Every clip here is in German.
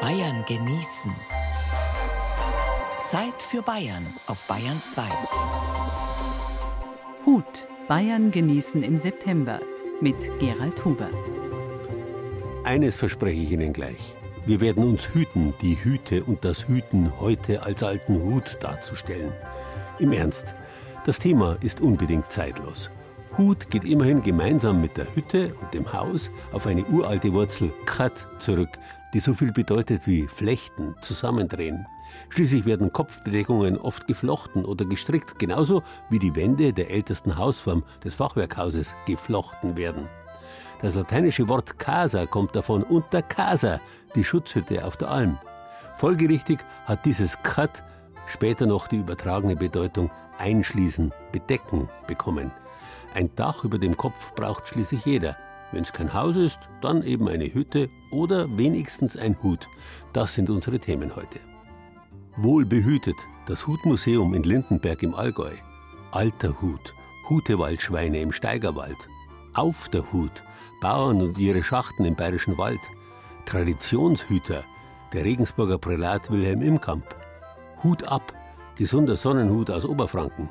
Bayern genießen. Zeit für Bayern auf Bayern 2. Hut. Bayern genießen im September mit Gerald Huber. Eines verspreche ich Ihnen gleich. Wir werden uns hüten, die Hüte und das Hüten heute als alten Hut darzustellen. Im Ernst, das Thema ist unbedingt zeitlos. Hut geht immerhin gemeinsam mit der Hütte und dem Haus auf eine uralte Wurzel Kat zurück, die so viel bedeutet wie flechten, zusammendrehen. Schließlich werden Kopfbedeckungen oft geflochten oder gestrickt, genauso wie die Wände der ältesten Hausform des Fachwerkhauses geflochten werden. Das lateinische Wort casa kommt davon unter casa, die Schutzhütte auf der Alm. Folgerichtig hat dieses kat später noch die übertragene Bedeutung einschließen, bedecken bekommen. Ein Dach über dem Kopf braucht schließlich jeder. Wenn es kein Haus ist, dann eben eine Hütte oder wenigstens ein Hut. Das sind unsere Themen heute. Wohlbehütet, das Hutmuseum in Lindenberg im Allgäu. Alter Hut, Hutewaldschweine im Steigerwald. Auf der Hut, Bauern und ihre Schachten im Bayerischen Wald. Traditionshüter, der Regensburger Prälat Wilhelm Imkamp. Hut ab, gesunder Sonnenhut aus Oberfranken.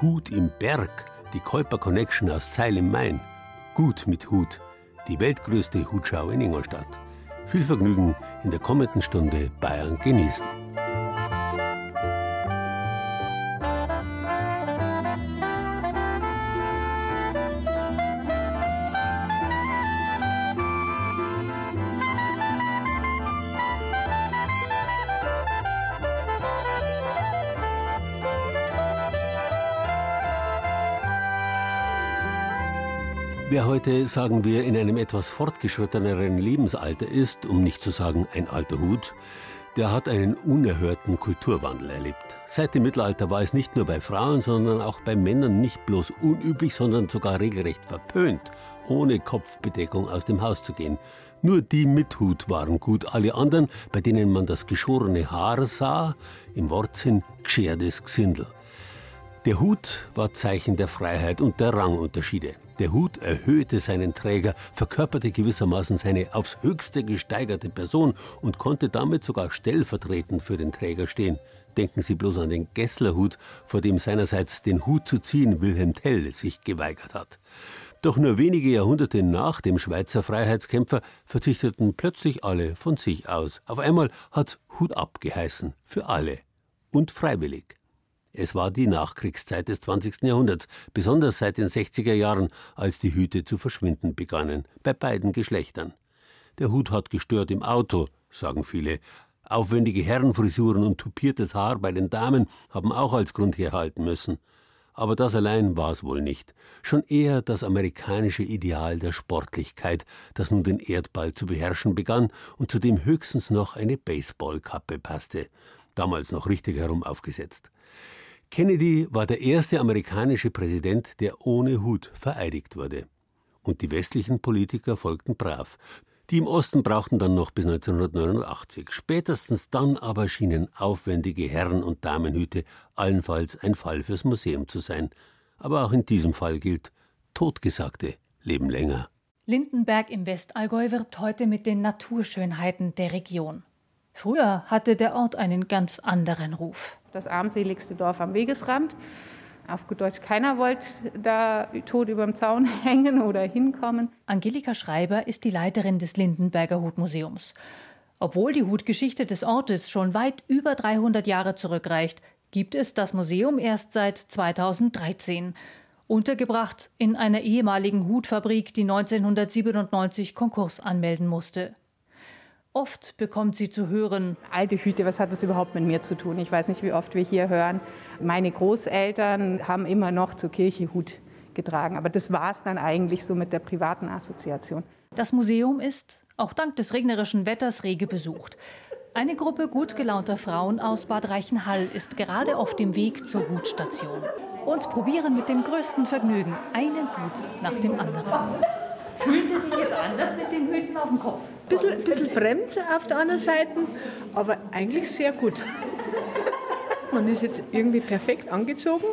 Hut im Berg, die Kolper Connection aus Zeil im Main. Gut mit Hut, die weltgrößte Hutschau in Ingolstadt. Viel Vergnügen in der kommenden Stunde Bayern genießen. Wer heute, sagen wir, in einem etwas fortgeschritteneren Lebensalter ist, um nicht zu sagen ein alter Hut, der hat einen unerhörten Kulturwandel erlebt. Seit dem Mittelalter war es nicht nur bei Frauen, sondern auch bei Männern nicht bloß unüblich, sondern sogar regelrecht verpönt, ohne Kopfbedeckung aus dem Haus zu gehen. Nur die mit Hut waren gut, alle anderen, bei denen man das geschorene Haar sah, im Wortsinn geschertes Gsindel. Der Hut war Zeichen der Freiheit und der Rangunterschiede. Der Hut erhöhte seinen Träger, verkörperte gewissermaßen seine aufs höchste gesteigerte Person und konnte damit sogar stellvertretend für den Träger stehen. Denken Sie bloß an den Gesslerhut, vor dem seinerseits den Hut zu ziehen Wilhelm Tell sich geweigert hat. Doch nur wenige Jahrhunderte nach dem Schweizer Freiheitskämpfer verzichteten plötzlich alle von sich aus. Auf einmal hat's Hut ab geheißen, für alle und freiwillig. Es war die Nachkriegszeit des 20. Jahrhunderts, besonders seit den 60er Jahren, als die Hüte zu verschwinden begannen, bei beiden Geschlechtern. Der Hut hat gestört im Auto, sagen viele. Aufwendige Herrenfrisuren und tupiertes Haar bei den Damen haben auch als Grund herhalten müssen. Aber das allein war es wohl nicht. Schon eher das amerikanische Ideal der Sportlichkeit, das nun den Erdball zu beherrschen begann und zu dem höchstens noch eine Baseballkappe passte. Damals noch richtig herum aufgesetzt. Kennedy war der erste amerikanische Präsident, der ohne Hut vereidigt wurde. Und die westlichen Politiker folgten brav. Die im Osten brauchten dann noch bis 1989. Spätestens dann aber schienen aufwendige Herren- und Damenhüte allenfalls ein Fall fürs Museum zu sein. Aber auch in diesem Fall gilt, Totgesagte leben länger. Lindenberg im Westallgäu wirbt heute mit den Naturschönheiten der Region. Früher hatte der Ort einen ganz anderen Ruf das armseligste Dorf am Wegesrand. Auf gut Deutsch, keiner wollte da tot über dem Zaun hängen oder hinkommen. Angelika Schreiber ist die Leiterin des Lindenberger Hutmuseums. Obwohl die Hutgeschichte des Ortes schon weit über 300 Jahre zurückreicht, gibt es das Museum erst seit 2013. Untergebracht in einer ehemaligen Hutfabrik, die 1997 Konkurs anmelden musste. Oft bekommt sie zu hören, alte Hüte, was hat das überhaupt mit mir zu tun? Ich weiß nicht, wie oft wir hier hören. Meine Großeltern haben immer noch zur Kirche Hut getragen, aber das war es dann eigentlich so mit der privaten Assoziation. Das Museum ist, auch dank des regnerischen Wetters, rege besucht. Eine Gruppe gut gelaunter Frauen aus Bad Reichenhall ist gerade auf dem Weg zur Hutstation und probieren mit dem größten Vergnügen einen Hut nach dem anderen. Fühlen Sie sich jetzt anders mit den Hüten auf dem Kopf? Ein bisschen, bisschen fremd auf der anderen Seite, aber eigentlich sehr gut. Man ist jetzt irgendwie perfekt angezogen.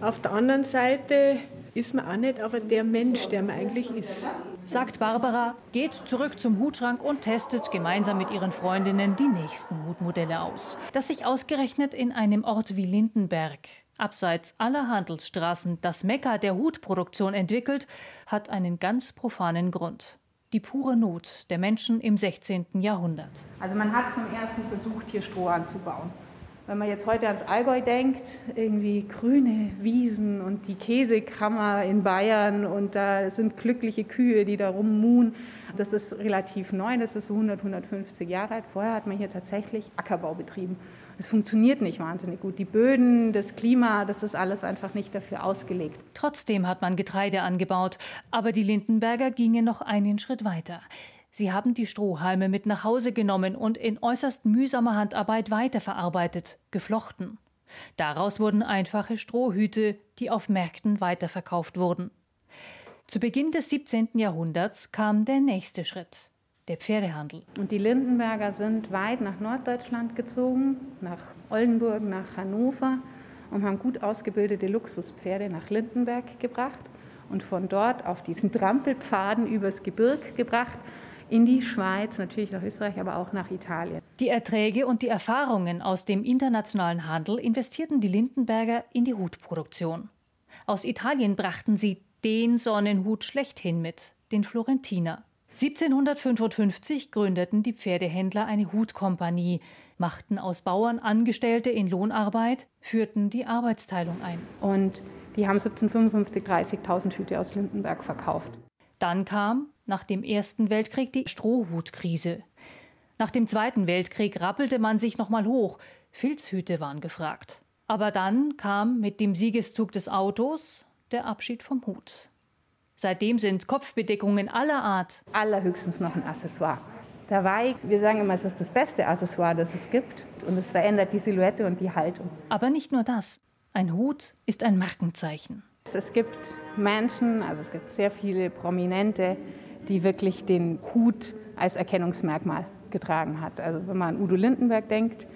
Auf der anderen Seite ist man auch nicht aber der Mensch, der man eigentlich ist. sagt Barbara, geht zurück zum Hutschrank und testet gemeinsam mit ihren Freundinnen die nächsten Hutmodelle aus. Dass sich ausgerechnet in einem Ort wie Lindenberg, abseits aller Handelsstraßen, das Mekka der Hutproduktion entwickelt, hat einen ganz profanen Grund. Die pure Not der Menschen im 16. Jahrhundert. Also man hat zum ersten versucht, hier Stroh anzubauen. Wenn man jetzt heute ans Allgäu denkt, irgendwie grüne Wiesen und die Käsekammer in Bayern und da sind glückliche Kühe, die da rummuhen. Das ist relativ neu, das ist so 100, 150 Jahre alt. Vorher hat man hier tatsächlich Ackerbau betrieben. Es funktioniert nicht wahnsinnig gut. Die Böden, das Klima, das ist alles einfach nicht dafür ausgelegt. Trotzdem hat man Getreide angebaut, aber die Lindenberger gingen noch einen Schritt weiter. Sie haben die Strohhalme mit nach Hause genommen und in äußerst mühsamer Handarbeit weiterverarbeitet, geflochten. Daraus wurden einfache Strohhüte, die auf Märkten weiterverkauft wurden. Zu Beginn des 17. Jahrhunderts kam der nächste Schritt, der Pferdehandel. Und die Lindenberger sind weit nach Norddeutschland gezogen, nach Oldenburg, nach Hannover und haben gut ausgebildete Luxuspferde nach Lindenberg gebracht und von dort auf diesen Trampelpfaden übers Gebirg gebracht in die Schweiz, natürlich nach Österreich, aber auch nach Italien. Die Erträge und die Erfahrungen aus dem internationalen Handel investierten die Lindenberger in die Hutproduktion. Aus Italien brachten sie den Sonnenhut schlechthin mit, den Florentiner. 1755 gründeten die Pferdehändler eine Hutkompanie, machten aus Bauern Angestellte in Lohnarbeit, führten die Arbeitsteilung ein. Und die haben 1755 30.000 Hüte aus Lindenberg verkauft. Dann kam nach dem Ersten Weltkrieg die Strohhutkrise. Nach dem Zweiten Weltkrieg rappelte man sich nochmal hoch. Filzhüte waren gefragt. Aber dann kam mit dem Siegeszug des Autos der Abschied vom Hut. Seitdem sind Kopfbedeckungen aller Art. Allerhöchstens noch ein Accessoire. Dabei, wir sagen immer, es ist das beste Accessoire, das es gibt. Und es verändert die Silhouette und die Haltung. Aber nicht nur das. Ein Hut ist ein Markenzeichen. Es gibt Menschen, also es gibt sehr viele Prominente, die wirklich den Hut als Erkennungsmerkmal getragen hat. Also wenn man an Udo Lindenberg denkt,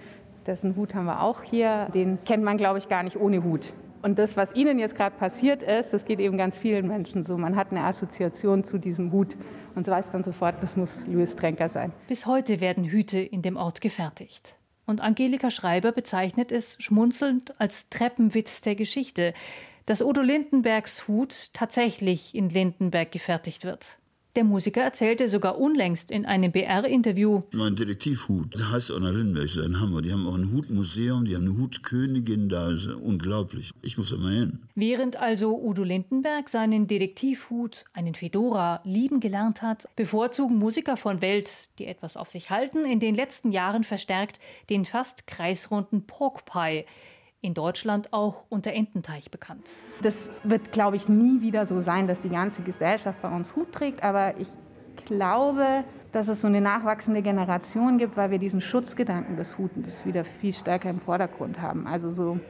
dessen Hut haben wir auch hier, den kennt man, glaube ich, gar nicht ohne Hut. Und das, was Ihnen jetzt gerade passiert ist, das geht eben ganz vielen Menschen so. Man hat eine Assoziation zu diesem Hut und so weiß dann sofort, das muss Louis Tränker sein. Bis heute werden Hüte in dem Ort gefertigt. Und Angelika Schreiber bezeichnet es schmunzelnd als Treppenwitz der Geschichte, dass Udo Lindenbergs Hut tatsächlich in Lindenberg gefertigt wird. Der Musiker erzählte sogar unlängst in einem BR-Interview. Mein Detektivhut, der heißt auch nach Lindenberg, ist ein Hammer. Die haben auch ein Hutmuseum, die haben eine Hutkönigin da, ist unglaublich. Ich muss da mal hin. Während also Udo Lindenberg seinen Detektivhut, einen Fedora, lieben gelernt hat, bevorzugen Musiker von Welt, die etwas auf sich halten, in den letzten Jahren verstärkt den fast kreisrunden Pork Pie in Deutschland auch unter Ententeich bekannt. Das wird, glaube ich, nie wieder so sein, dass die ganze Gesellschaft bei uns Hut trägt, aber ich glaube, dass es so eine nachwachsende Generation gibt, weil wir diesen Schutzgedanken des Hutens wieder viel stärker im Vordergrund haben. Also so,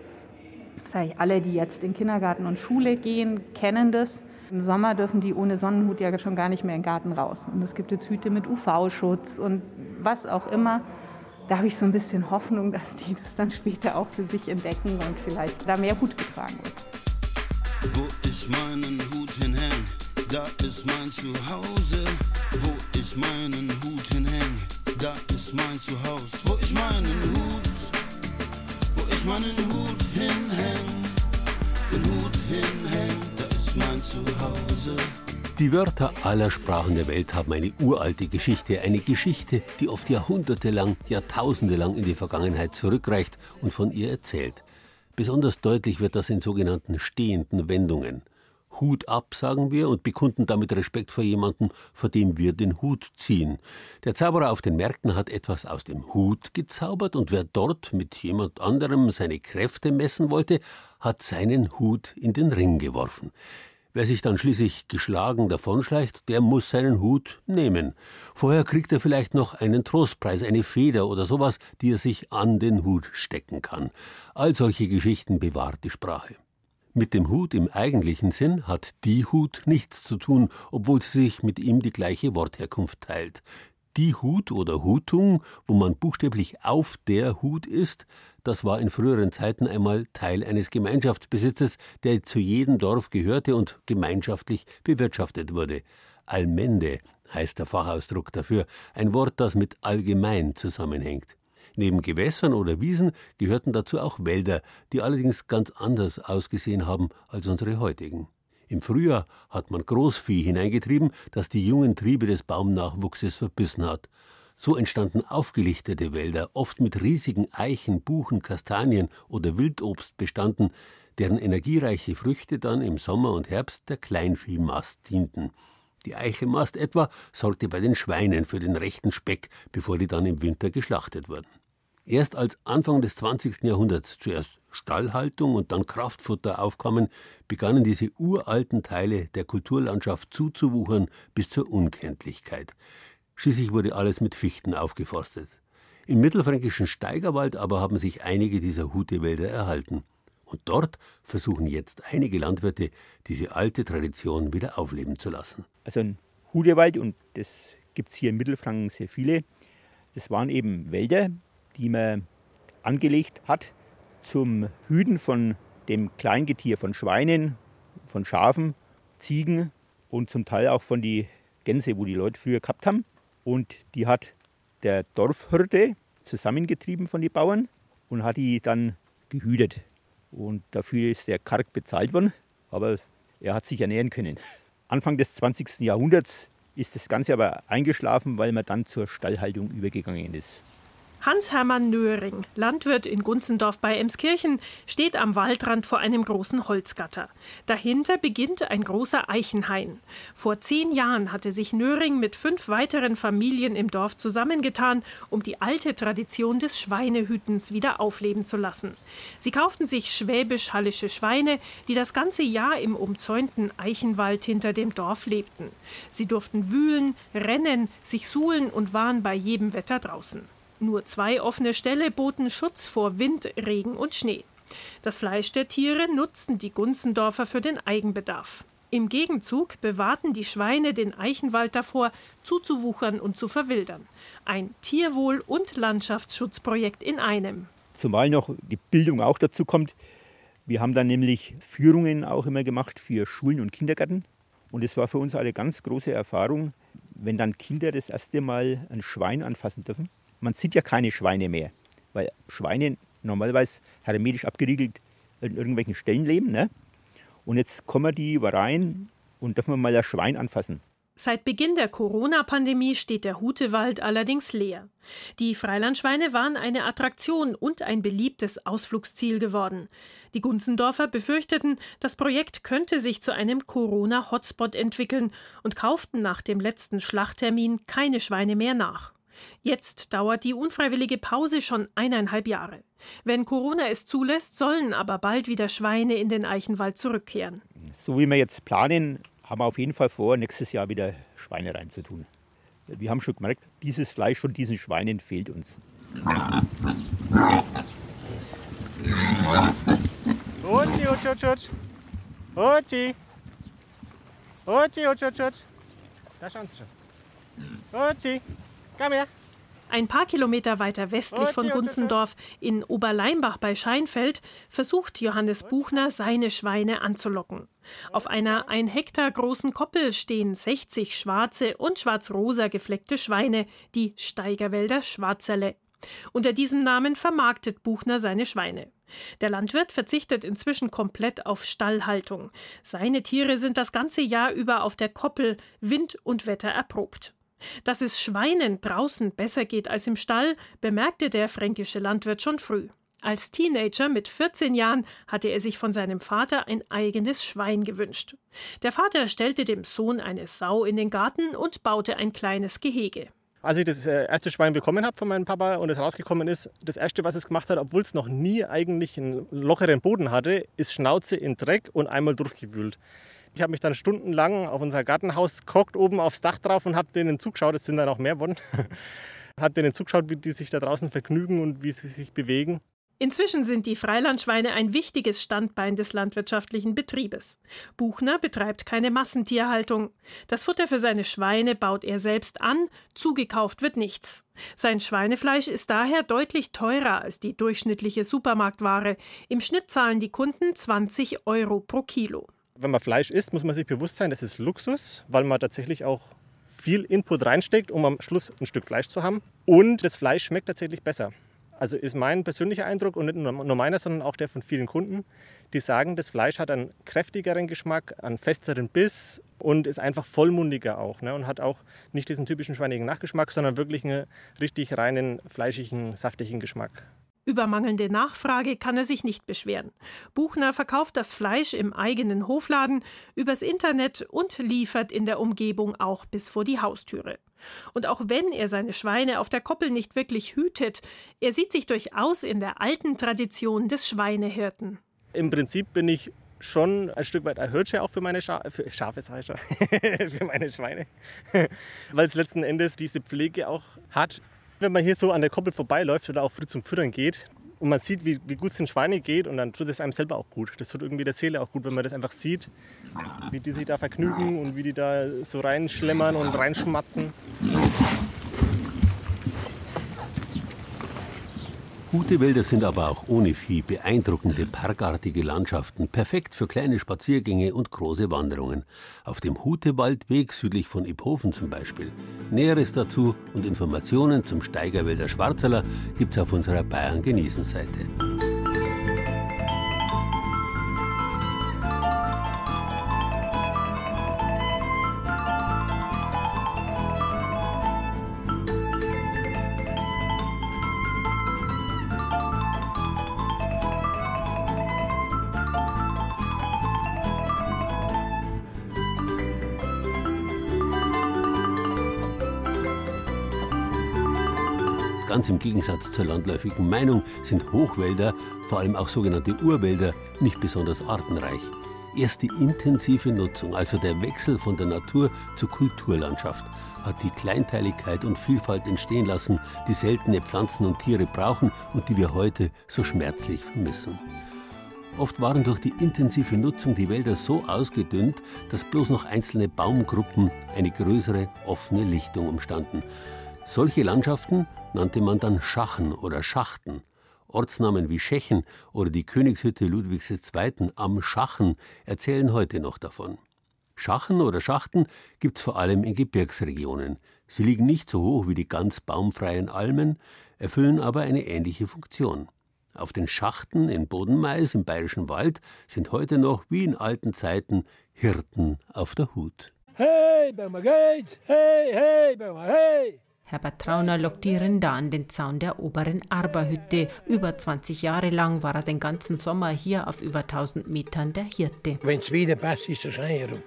sage ich, alle, die jetzt in Kindergarten und Schule gehen, kennen das. Im Sommer dürfen die ohne Sonnenhut ja schon gar nicht mehr in den Garten raus. Und es gibt jetzt Hüte mit UV-Schutz und was auch immer da habe ich so ein bisschen Hoffnung, dass die das dann später auch für sich entdecken und vielleicht da mehr Hut getragen wird. Wo ich meinen Hut hinhäng, da ist mein Zuhause. Wo ich meinen Hut hinhäng, da ist mein Zuhause. Wo ich meinen Hut, wo ich meinen Hut hinhäng, den Hut hinhäng, da ist mein Zuhause. Die Wörter aller Sprachen der Welt haben eine uralte Geschichte, eine Geschichte, die oft jahrhundertelang, jahrtausendelang in die Vergangenheit zurückreicht und von ihr erzählt. Besonders deutlich wird das in sogenannten stehenden Wendungen. Hut ab, sagen wir, und bekunden damit Respekt vor jemandem, vor dem wir den Hut ziehen. Der Zauberer auf den Märkten hat etwas aus dem Hut gezaubert, und wer dort mit jemand anderem seine Kräfte messen wollte, hat seinen Hut in den Ring geworfen. Wer sich dann schließlich geschlagen davonschleicht, der muss seinen Hut nehmen. Vorher kriegt er vielleicht noch einen Trostpreis, eine Feder oder sowas, die er sich an den Hut stecken kann. All solche Geschichten bewahrt die Sprache. Mit dem Hut im eigentlichen Sinn hat die Hut nichts zu tun, obwohl sie sich mit ihm die gleiche Wortherkunft teilt die Hut oder Hutung, wo man buchstäblich auf der Hut ist, das war in früheren Zeiten einmal Teil eines Gemeinschaftsbesitzes, der zu jedem Dorf gehörte und gemeinschaftlich bewirtschaftet wurde. Allmende heißt der Fachausdruck dafür, ein Wort, das mit allgemein zusammenhängt. Neben Gewässern oder Wiesen gehörten dazu auch Wälder, die allerdings ganz anders ausgesehen haben als unsere heutigen. Im Frühjahr hat man Großvieh hineingetrieben, das die jungen Triebe des Baumnachwuchses verbissen hat. So entstanden aufgelichtete Wälder, oft mit riesigen Eichen, Buchen, Kastanien oder Wildobst bestanden, deren energiereiche Früchte dann im Sommer und Herbst der Kleinviehmast dienten. Die Eichelmast etwa sorgte bei den Schweinen für den rechten Speck, bevor die dann im Winter geschlachtet wurden. Erst als Anfang des 20. Jahrhunderts zuerst Stallhaltung und dann Kraftfutter aufkamen, begannen diese uralten Teile der Kulturlandschaft zuzuwuchern bis zur Unkenntlichkeit. Schließlich wurde alles mit Fichten aufgeforstet. Im mittelfränkischen Steigerwald aber haben sich einige dieser Hutewälder erhalten. Und dort versuchen jetzt einige Landwirte, diese alte Tradition wieder aufleben zu lassen. Also ein Hutewald, und das gibt es hier in Mittelfranken sehr viele, das waren eben Wälder, die man angelegt hat zum Hüten von dem Kleingetier, von Schweinen, von Schafen, Ziegen und zum Teil auch von die Gänse, wo die Leute früher gehabt haben. Und die hat der Dorfhirte zusammengetrieben von den Bauern und hat die dann gehütet. Und dafür ist der karg bezahlt worden, aber er hat sich ernähren können. Anfang des 20. Jahrhunderts ist das Ganze aber eingeschlafen, weil man dann zur Stallhaltung übergegangen ist. Hans-Hermann Nöhring, Landwirt in Gunzendorf bei Emskirchen, steht am Waldrand vor einem großen Holzgatter. Dahinter beginnt ein großer Eichenhain. Vor zehn Jahren hatte sich Nöhring mit fünf weiteren Familien im Dorf zusammengetan, um die alte Tradition des Schweinehütens wieder aufleben zu lassen. Sie kauften sich schwäbisch-hallische Schweine, die das ganze Jahr im umzäunten Eichenwald hinter dem Dorf lebten. Sie durften wühlen, rennen, sich suhlen und waren bei jedem Wetter draußen. Nur zwei offene Ställe boten Schutz vor Wind, Regen und Schnee. Das Fleisch der Tiere nutzten die Gunzendorfer für den Eigenbedarf. Im Gegenzug bewahrten die Schweine den Eichenwald davor, zuzuwuchern und zu verwildern. Ein Tierwohl- und Landschaftsschutzprojekt in einem. Zumal noch die Bildung auch dazu kommt. Wir haben dann nämlich Führungen auch immer gemacht für Schulen und Kindergärten. Und es war für uns eine ganz große Erfahrung, wenn dann Kinder das erste Mal ein Schwein anfassen dürfen man sieht ja keine Schweine mehr, weil Schweine normalerweise hermetisch abgeriegelt in irgendwelchen Stellen leben. Ne? Und jetzt kommen die rein und dürfen mal das Schwein anfassen. Seit Beginn der Corona-Pandemie steht der Hutewald allerdings leer. Die Freilandschweine waren eine Attraktion und ein beliebtes Ausflugsziel geworden. Die Gunzendorfer befürchteten, das Projekt könnte sich zu einem Corona-Hotspot entwickeln und kauften nach dem letzten Schlachttermin keine Schweine mehr nach. Jetzt dauert die unfreiwillige Pause schon eineinhalb Jahre. Wenn Corona es zulässt, sollen aber bald wieder Schweine in den Eichenwald zurückkehren. So wie wir jetzt planen, haben wir auf jeden Fall vor, nächstes Jahr wieder Schweine reinzutun. Wir haben schon gemerkt, dieses Fleisch von diesen Schweinen fehlt uns. Uchi, uchi, uchi. Uchi. Uchi, uchi, uchi. Da schauen Sie schon. Uchi. Komm her. Ein paar Kilometer weiter westlich von Gunzendorf in Oberleimbach bei Scheinfeld versucht Johannes Buchner, seine Schweine anzulocken. Auf einer ein Hektar großen Koppel stehen 60 schwarze und schwarz-rosa gefleckte Schweine, die Steigerwälder Schwarzerle. Unter diesem Namen vermarktet Buchner seine Schweine. Der Landwirt verzichtet inzwischen komplett auf Stallhaltung. Seine Tiere sind das ganze Jahr über auf der Koppel, Wind und Wetter erprobt. Dass es Schweinen draußen besser geht als im Stall, bemerkte der fränkische Landwirt schon früh. Als Teenager mit 14 Jahren hatte er sich von seinem Vater ein eigenes Schwein gewünscht. Der Vater stellte dem Sohn eine Sau in den Garten und baute ein kleines Gehege. Als ich das äh, erste Schwein bekommen habe von meinem Papa und es rausgekommen ist, das erste, was es gemacht hat, obwohl es noch nie eigentlich einen lockeren Boden hatte, ist Schnauze in Dreck und einmal durchgewühlt. Ich habe mich dann stundenlang auf unser Gartenhaus gehockt, oben aufs Dach drauf und habe denen zugeschaut. Es sind dann auch mehr geworden. habe denen zugeschaut, wie die sich da draußen vergnügen und wie sie sich bewegen. Inzwischen sind die Freilandschweine ein wichtiges Standbein des landwirtschaftlichen Betriebes. Buchner betreibt keine Massentierhaltung. Das Futter für seine Schweine baut er selbst an, zugekauft wird nichts. Sein Schweinefleisch ist daher deutlich teurer als die durchschnittliche Supermarktware. Im Schnitt zahlen die Kunden 20 Euro pro Kilo. Wenn man Fleisch isst, muss man sich bewusst sein, das ist Luxus, weil man tatsächlich auch viel Input reinsteckt, um am Schluss ein Stück Fleisch zu haben. Und das Fleisch schmeckt tatsächlich besser. Also ist mein persönlicher Eindruck und nicht nur meiner, sondern auch der von vielen Kunden, die sagen, das Fleisch hat einen kräftigeren Geschmack, einen festeren Biss und ist einfach vollmundiger auch. Ne? Und hat auch nicht diesen typischen schweinigen Nachgeschmack, sondern wirklich einen richtig reinen, fleischigen, saftigen Geschmack. Über mangelnde Nachfrage kann er sich nicht beschweren. Buchner verkauft das Fleisch im eigenen Hofladen, übers Internet und liefert in der Umgebung auch bis vor die Haustüre. Und auch wenn er seine Schweine auf der Koppel nicht wirklich hütet, er sieht sich durchaus in der alten Tradition des Schweinehirten. Im Prinzip bin ich schon ein Stück weit ein Hirte auch für meine Scha für Schafe, sag für meine Schweine. Weil es letzten Endes diese Pflege auch hat. Wenn man hier so an der Koppel vorbeiläuft oder auch früh zum Füttern geht und man sieht, wie, wie gut es den Schweine geht und dann tut es einem selber auch gut. Das tut irgendwie der Seele auch gut, wenn man das einfach sieht, wie die sich da vergnügen und wie die da so reinschlemmern und reinschmatzen. Hutewälder sind aber auch ohne Vieh beeindruckende parkartige Landschaften, perfekt für kleine Spaziergänge und große Wanderungen. Auf dem Hutewaldweg südlich von Iphofen zum Beispiel. Näheres dazu und Informationen zum Steigerwälder Schwarzeller gibt's auf unserer Bayern Ganz im Gegensatz zur landläufigen Meinung sind Hochwälder, vor allem auch sogenannte Urwälder, nicht besonders artenreich. Erst die intensive Nutzung, also der Wechsel von der Natur zur Kulturlandschaft, hat die Kleinteiligkeit und Vielfalt entstehen lassen, die seltene Pflanzen und Tiere brauchen und die wir heute so schmerzlich vermissen. Oft waren durch die intensive Nutzung die Wälder so ausgedünnt, dass bloß noch einzelne Baumgruppen eine größere offene Lichtung umstanden. Solche Landschaften nannte man dann Schachen oder Schachten. Ortsnamen wie Schechen oder die Königshütte Ludwigs II. am Schachen erzählen heute noch davon. Schachen oder Schachten gibt's vor allem in Gebirgsregionen. Sie liegen nicht so hoch wie die ganz baumfreien Almen, erfüllen aber eine ähnliche Funktion. Auf den Schachten in Bodenmais im Bayerischen Wald sind heute noch wie in alten Zeiten Hirten auf der Hut. Hey, Baumer geht! Hey, hey, Baumer, hey! Herbert Trauner lockt die Rinder an den Zaun der oberen Arberhütte. Über 20 Jahre lang war er den ganzen Sommer hier auf über 1000 Metern der Hirte. Wenn es wieder passt, ist es schon herum.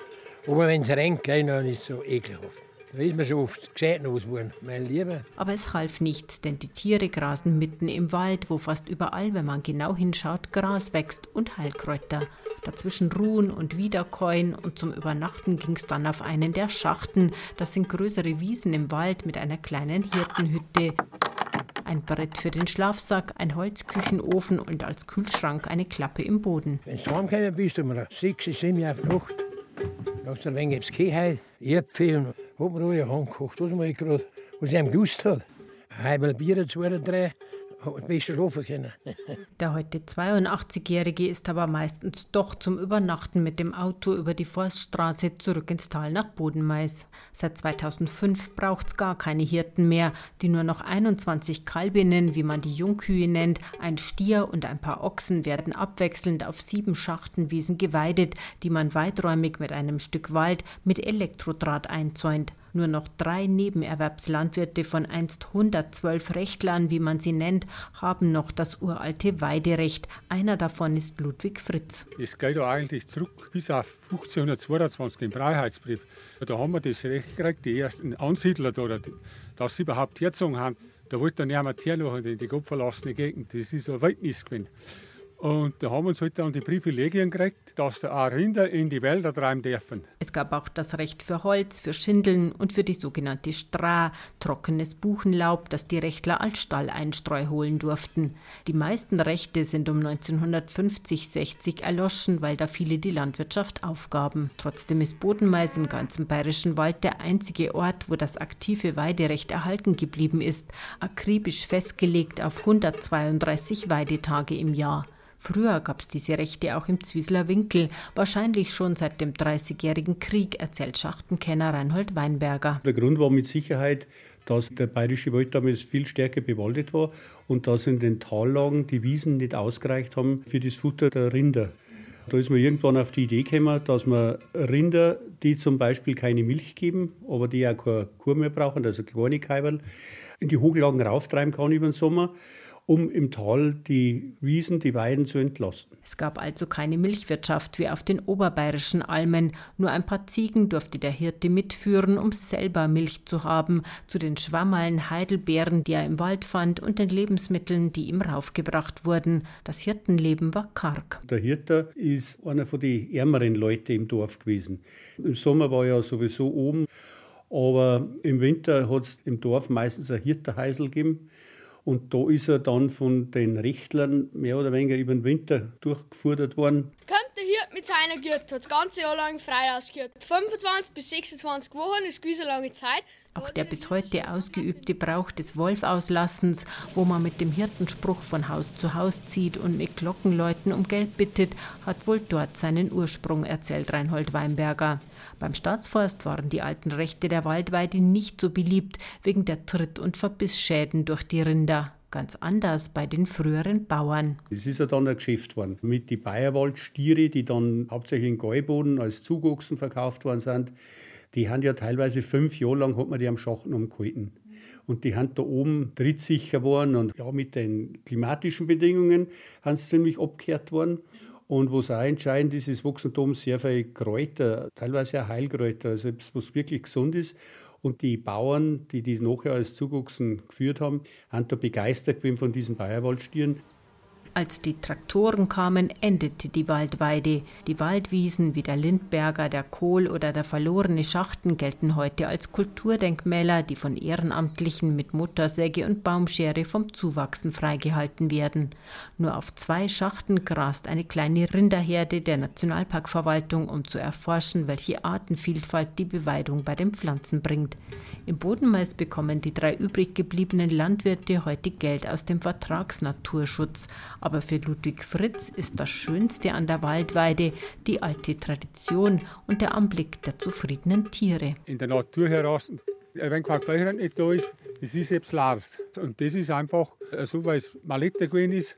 Aber wenn es rennt, dann ist es so ekelhaft. Da ist man schon oft gescheit geworden, mein Lieber. Aber es half nichts, denn die Tiere grasen mitten im Wald, wo fast überall, wenn man genau hinschaut, Gras wächst und Heilkräuter. Dazwischen ruhen und wiederkäuen und zum Übernachten ging's dann auf einen der Schachten. Das sind größere Wiesen im Wald mit einer kleinen Hirtenhütte. Ein Brett für den Schlafsack, ein Holzküchenofen und als Kühlschrank eine Klappe im Boden. Wenn du heimgekommen bist, um sechs, sieben Uhr auf Nacht, dann hast du ein wenig ins Käse, Erdpfehl und hab mir alle angekocht, was man gerade, was ihm gewusst hat. Ein halbes Bier dazu oder drei, hat besser schlafen können. Der heute 82-Jährige ist aber meistens doch zum Übernachten mit dem Auto über die Forststraße zurück ins Tal nach Bodenmais. Seit 2005 braucht es gar keine Hirten mehr, die nur noch 21 Kalbinnen, wie man die Jungkühe nennt, ein Stier und ein paar Ochsen werden abwechselnd auf sieben Schachtenwiesen geweidet, die man weiträumig mit einem Stück Wald mit Elektrodraht einzäunt. Nur noch drei Nebenerwerbslandwirte von einst 112 Rechtlern, wie man sie nennt, haben noch das uralte Weiderecht. Einer davon ist Ludwig Fritz. Es geht eigentlich zurück bis auf 1522 im Freiheitsbrief. Da haben wir das Recht gekriegt, die ersten Ansiedler da, dass sie überhaupt hergezogen haben. Da wollte dann niemand herlachen in die gottverlassene Gegend. Das ist ein Wildnis gewesen. Und da haben wir uns halt dann die Privilegien gekriegt, dass da auch Rinder in die Wälder treiben dürfen. Es gab auch das Recht für Holz, für Schindeln und für die sogenannte Stra, trockenes Buchenlaub, das die Rechtler als Stalleinstreu holen durften. Die meisten Rechte sind um 1950-60 erloschen, weil da viele die Landwirtschaft aufgaben. Trotzdem ist Bodenmais im ganzen bayerischen Wald der einzige Ort, wo das aktive Weiderecht erhalten geblieben ist, akribisch festgelegt auf 132 Weidetage im Jahr. Früher gab es diese Rechte auch im Zwiesler Winkel, wahrscheinlich schon seit dem Dreißigjährigen Krieg, erzählt Schachtenkenner Reinhold Weinberger. Der Grund war mit Sicherheit, dass der bayerische Wald damals viel stärker bewaldet war und dass in den Tallagen die Wiesen nicht ausgereicht haben für das Futter der Rinder. Da ist man irgendwann auf die Idee gekommen, dass man Rinder, die zum Beispiel keine Milch geben, aber die auch keine Kur mehr brauchen, also kleine Kaiberl, in die Hochlagen rauftreiben kann über den Sommer um im Tal die Wiesen, die Weiden zu entlasten. Es gab also keine Milchwirtschaft wie auf den oberbayerischen Almen. Nur ein paar Ziegen durfte der Hirte mitführen, um selber Milch zu haben, zu den Schwammerln, Heidelbeeren, die er im Wald fand, und den Lebensmitteln, die ihm raufgebracht wurden. Das Hirtenleben war karg. Der Hirte ist einer von den ärmeren Leuten im Dorf gewesen. Im Sommer war er sowieso oben, aber im Winter hat es im Dorf meistens ein Hirterheisel gegeben und da ist er dann von den Rechtlern mehr oder weniger über den Winter durchgefordert worden. Kommt der Hirt mit seiner Gürtel, hat das ganze Jahr lang frei ausgehört. 25 bis 26 Wochen ist eine lange Zeit. Auch der bis heute ausgeübte Brauch des Wolfauslassens, wo man mit dem Hirtenspruch von Haus zu Haus zieht und mit Glockenläuten um Geld bittet, hat wohl dort seinen Ursprung, erzählt Reinhold Weinberger. Beim Staatsforst waren die alten Rechte der Waldweide nicht so beliebt wegen der Tritt- und Verbissschäden durch die Rinder. Ganz anders bei den früheren Bauern. Es ist ja dann ein Geschäft worden mit den Bayerwaldstiere, die dann hauptsächlich in Gäuboden als Zugochsen verkauft worden sind. Die haben ja teilweise fünf Jahre lang hat man die am Schachten umgehalten. Und die haben da oben trittsicher geworden und ja, mit den klimatischen Bedingungen haben sie ziemlich abgekehrt worden. Und was auch entscheidend ist, da oben sehr viele Kräuter, teilweise auch Heilkräuter, also was wirklich gesund ist. Und die Bauern, die die nachher als Zuwachsen geführt haben, haben da begeistert gewesen von diesen Bayerwaldstieren. Als die Traktoren kamen, endete die Waldweide. Die Waldwiesen wie der Lindberger, der Kohl oder der verlorene Schachten gelten heute als Kulturdenkmäler, die von Ehrenamtlichen mit Motorsäge und Baumschere vom Zuwachsen freigehalten werden. Nur auf zwei Schachten grast eine kleine Rinderherde der Nationalparkverwaltung, um zu erforschen, welche Artenvielfalt die Beweidung bei den Pflanzen bringt. Im Bodenmais bekommen die drei übrig gebliebenen Landwirte heute Geld aus dem Vertragsnaturschutz. Aber für Ludwig Fritz ist das Schönste an der Waldweide die alte Tradition und der Anblick der zufriedenen Tiere. In der Natur heraus, wenn kein Fleischrand nicht da ist, das ist jetzt Lars. Und das ist einfach so, weil es Maletta gewesen ist,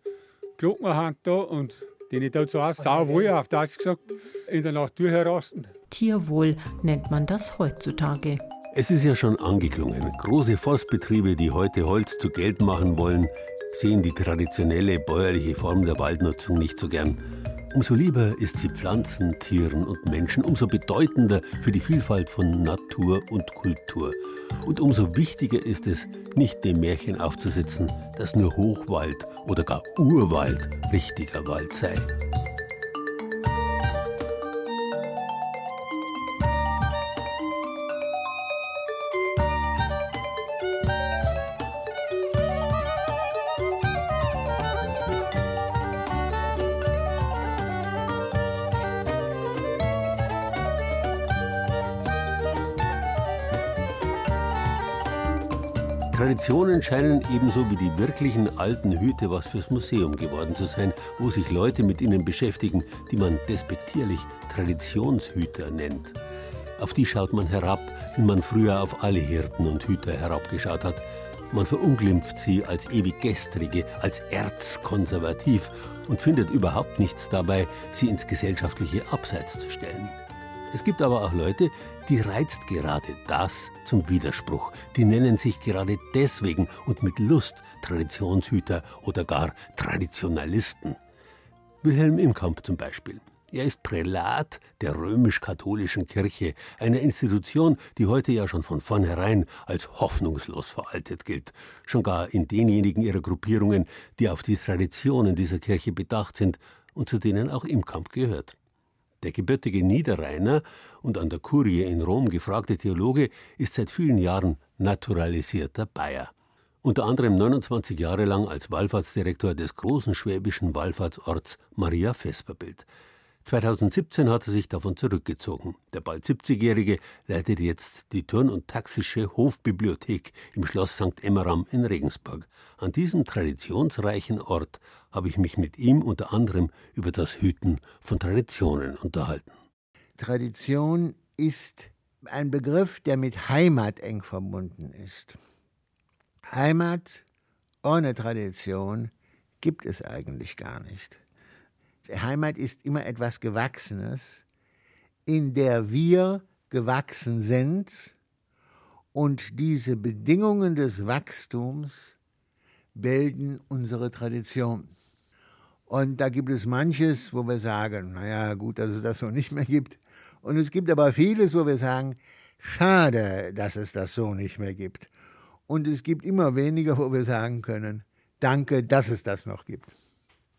Glockenhand da und die nicht dazu aus, sauwohl auf Deutsch gesagt, in der Natur heraus. Tierwohl nennt man das heutzutage. Es ist ja schon angeklungen. Große Forstbetriebe, die heute Holz zu Geld machen wollen, sehen die traditionelle bäuerliche Form der Waldnutzung nicht so gern. Umso lieber ist sie Pflanzen, Tieren und Menschen, umso bedeutender für die Vielfalt von Natur und Kultur. Und umso wichtiger ist es, nicht dem Märchen aufzusetzen, dass nur Hochwald oder gar Urwald richtiger Wald sei. Traditionen scheinen ebenso wie die wirklichen alten Hüte was fürs Museum geworden zu sein, wo sich Leute mit ihnen beschäftigen, die man despektierlich Traditionshüter nennt. Auf die schaut man herab, wie man früher auf alle Hirten und Hüter herabgeschaut hat. Man verunglimpft sie als ewig gestrige, als erzkonservativ und findet überhaupt nichts dabei, sie ins gesellschaftliche Abseits zu stellen. Es gibt aber auch Leute, die reizt gerade das zum Widerspruch. Die nennen sich gerade deswegen und mit Lust Traditionshüter oder gar Traditionalisten. Wilhelm Imkamp zum Beispiel. Er ist Prälat der römisch-katholischen Kirche, einer Institution, die heute ja schon von vornherein als hoffnungslos veraltet gilt, schon gar in denjenigen ihrer Gruppierungen, die auf die Traditionen dieser Kirche bedacht sind und zu denen auch Imkamp gehört. Der gebürtige Niederrheiner und an der Kurie in Rom gefragte Theologe ist seit vielen Jahren naturalisierter Bayer. Unter anderem 29 Jahre lang als Wallfahrtsdirektor des großen schwäbischen Wallfahrtsorts Maria Vesperbild. 2017 hat er sich davon zurückgezogen. Der bald 70-Jährige leitet jetzt die Turn- und Taxische Hofbibliothek im Schloss St. Emmeram in Regensburg. An diesem traditionsreichen Ort habe ich mich mit ihm unter anderem über das Hüten von Traditionen unterhalten. Tradition ist ein Begriff, der mit Heimat eng verbunden ist. Heimat ohne Tradition gibt es eigentlich gar nicht. Heimat ist immer etwas Gewachsenes, in der wir gewachsen sind und diese Bedingungen des Wachstums bilden unsere Tradition. Und da gibt es manches, wo wir sagen, naja, gut, dass es das so nicht mehr gibt. Und es gibt aber vieles, wo wir sagen, schade, dass es das so nicht mehr gibt. Und es gibt immer weniger, wo wir sagen können, danke, dass es das noch gibt.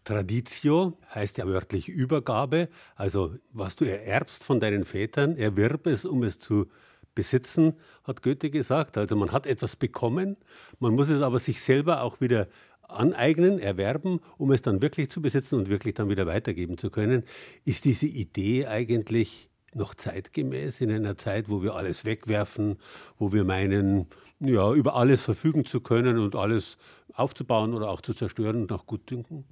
Traditio heißt ja wörtlich Übergabe, also was du ererbst von deinen Vätern, erwirb es, um es zu besitzen, hat Goethe gesagt. Also man hat etwas bekommen, man muss es aber sich selber auch wieder aneignen, erwerben, um es dann wirklich zu besitzen und wirklich dann wieder weitergeben zu können. Ist diese Idee eigentlich noch zeitgemäß in einer Zeit, wo wir alles wegwerfen, wo wir meinen, ja, über alles verfügen zu können und alles aufzubauen oder auch zu zerstören und nach Gutdünken?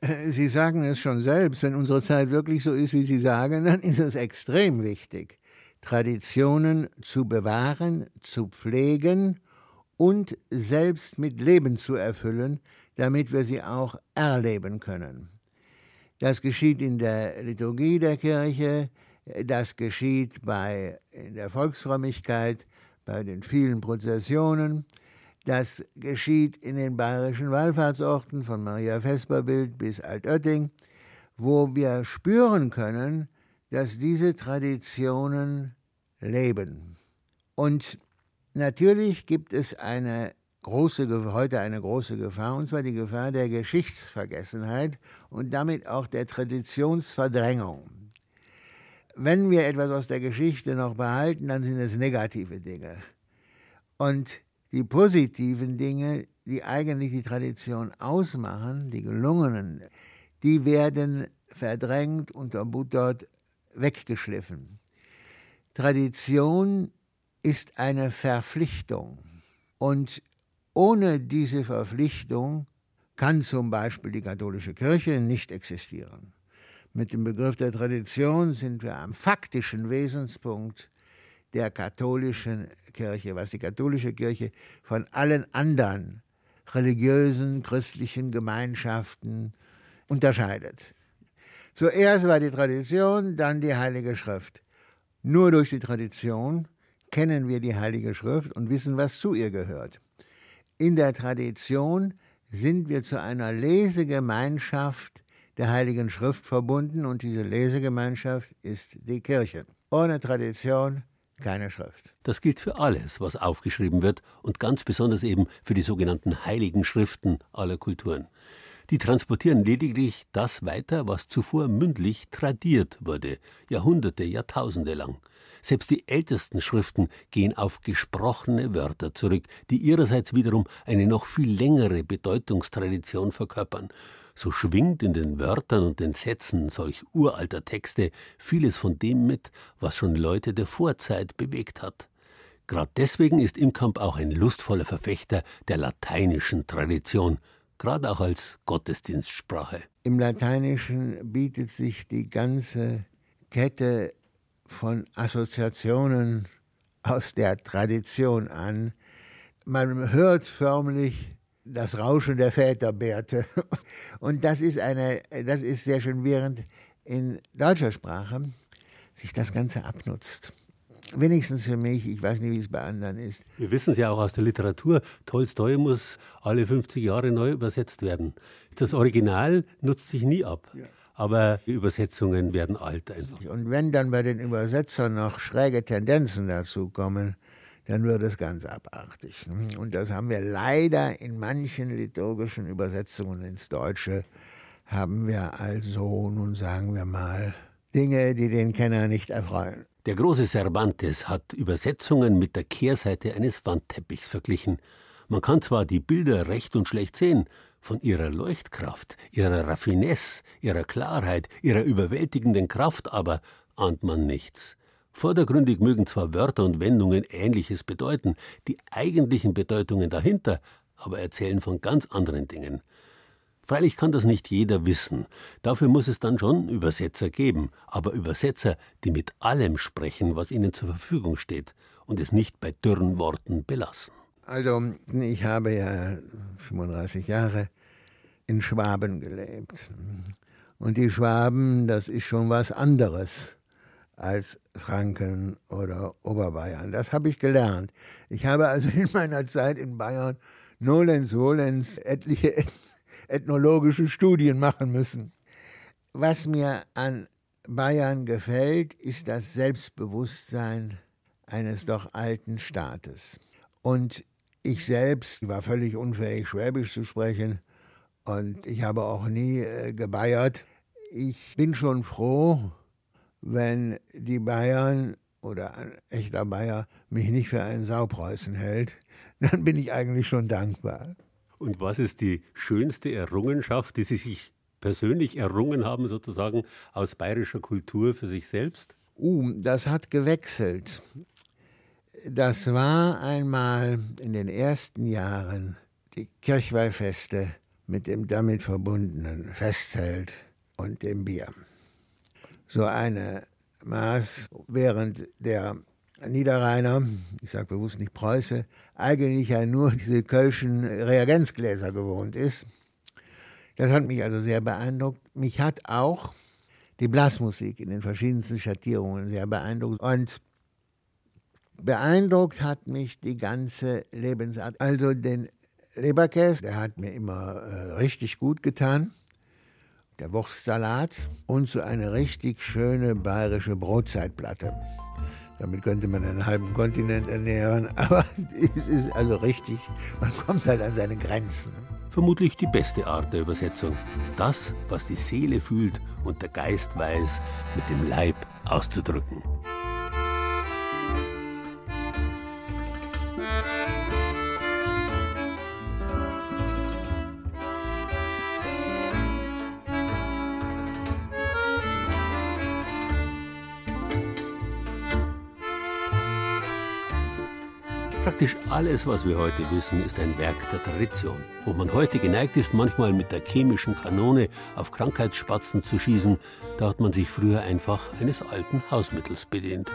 Äh, Sie sagen es schon selbst, wenn unsere Zeit wirklich so ist, wie Sie sagen, dann ist es extrem wichtig, Traditionen zu bewahren, zu pflegen und selbst mit Leben zu erfüllen, damit wir sie auch erleben können. Das geschieht in der Liturgie der Kirche, das geschieht bei, in der Volksfrömmigkeit, bei den vielen Prozessionen. Das geschieht in den bayerischen Wallfahrtsorten von Maria Vesperbild bis Altötting, wo wir spüren können, dass diese Traditionen leben. Und natürlich gibt es eine große, heute eine große Gefahr, und zwar die Gefahr der Geschichtsvergessenheit und damit auch der Traditionsverdrängung wenn wir etwas aus der Geschichte noch behalten, dann sind es negative Dinge. Und die positiven Dinge, die eigentlich die Tradition ausmachen, die gelungenen, die werden verdrängt, unterbuttert, weggeschliffen. Tradition ist eine Verpflichtung. Und ohne diese Verpflichtung kann zum Beispiel die katholische Kirche nicht existieren. Mit dem Begriff der Tradition sind wir am faktischen Wesenspunkt der katholischen Kirche, was die katholische Kirche von allen anderen religiösen, christlichen Gemeinschaften unterscheidet. Zuerst war die Tradition, dann die Heilige Schrift. Nur durch die Tradition kennen wir die Heilige Schrift und wissen, was zu ihr gehört. In der Tradition sind wir zu einer Lesegemeinschaft der Heiligen Schrift verbunden und diese Lesegemeinschaft ist die Kirche. Ohne Tradition keine Schrift. Das gilt für alles, was aufgeschrieben wird und ganz besonders eben für die sogenannten heiligen Schriften aller Kulturen. Die transportieren lediglich das weiter, was zuvor mündlich tradiert wurde, Jahrhunderte, Jahrtausende lang. Selbst die ältesten Schriften gehen auf gesprochene Wörter zurück, die ihrerseits wiederum eine noch viel längere Bedeutungstradition verkörpern. So schwingt in den Wörtern und den Sätzen solch uralter Texte vieles von dem mit, was schon Leute der Vorzeit bewegt hat. Gerade deswegen ist Imkamp auch ein lustvoller Verfechter der lateinischen Tradition, gerade auch als Gottesdienstsprache. Im Lateinischen bietet sich die ganze Kette von Assoziationen aus der Tradition an. Man hört förmlich das Rauschen der Väterbärte. Und das ist, eine, das ist sehr schön, während in deutscher Sprache sich das Ganze abnutzt. Wenigstens für mich, ich weiß nicht, wie es bei anderen ist. Wir wissen es ja auch aus der Literatur, Tolstoi muss alle 50 Jahre neu übersetzt werden. Das Original nutzt sich nie ab. Ja aber die Übersetzungen werden alt einfach. Und wenn dann bei den Übersetzern noch schräge Tendenzen dazu kommen, dann wird es ganz abartig. Und das haben wir leider in manchen liturgischen Übersetzungen ins Deutsche, haben wir also, nun sagen wir mal, Dinge, die den Kenner nicht erfreuen. Der große Cervantes hat Übersetzungen mit der Kehrseite eines Wandteppichs verglichen. Man kann zwar die Bilder recht und schlecht sehen, Von ihrer Leuchtkraft, ihrer Raffinesse, ihrer Klarheit, ihrer überwältigenden Kraft aber ahnt man nichts. Vordergründig mögen zwar Wörter und Wendungen Ähnliches bedeuten, die eigentlichen Bedeutungen dahinter aber erzählen von ganz anderen Dingen. Freilich kann das nicht jeder wissen. Dafür muss es dann schon Übersetzer geben, aber Übersetzer, die mit allem sprechen, was ihnen zur Verfügung steht und es nicht bei dürren Worten belassen. Also, ich habe ja 35 Jahre in Schwaben gelebt. Und die Schwaben, das ist schon was anderes als Franken oder Oberbayern. Das habe ich gelernt. Ich habe also in meiner Zeit in Bayern nolens volens etliche ethnologische Studien machen müssen. Was mir an Bayern gefällt, ist das Selbstbewusstsein eines doch alten Staates. Und ich selbst war völlig unfähig, Schwäbisch zu sprechen und ich habe auch nie äh, gebayert. Ich bin schon froh, wenn die Bayern oder ein echter Bayer mich nicht für einen Saupreußen hält, dann bin ich eigentlich schon dankbar. Und was ist die schönste Errungenschaft, die Sie sich persönlich errungen haben, sozusagen aus bayerischer Kultur für sich selbst? Uh, das hat gewechselt. Das war einmal in den ersten Jahren die Kirchweihfeste mit dem damit verbundenen Festzelt und dem Bier so eine Maß, während der Niederrheiner, ich sage bewusst nicht Preuße, eigentlich ja nur diese kölschen Reagenzgläser gewohnt ist. Das hat mich also sehr beeindruckt. Mich hat auch die Blasmusik in den verschiedensten Schattierungen sehr beeindruckt. Und beeindruckt hat mich die ganze Lebensart. Also den Leberkäse, der hat mir immer äh, richtig gut getan der Wurstsalat und so eine richtig schöne bayerische Brotzeitplatte. Damit könnte man einen halben Kontinent ernähren, aber es ist also richtig, man kommt halt an seine Grenzen. Vermutlich die beste Art der Übersetzung. Das, was die Seele fühlt und der Geist weiß, mit dem Leib auszudrücken. Praktisch alles, was wir heute wissen, ist ein Werk der Tradition. Wo man heute geneigt ist, manchmal mit der chemischen Kanone auf Krankheitsspatzen zu schießen, da hat man sich früher einfach eines alten Hausmittels bedient.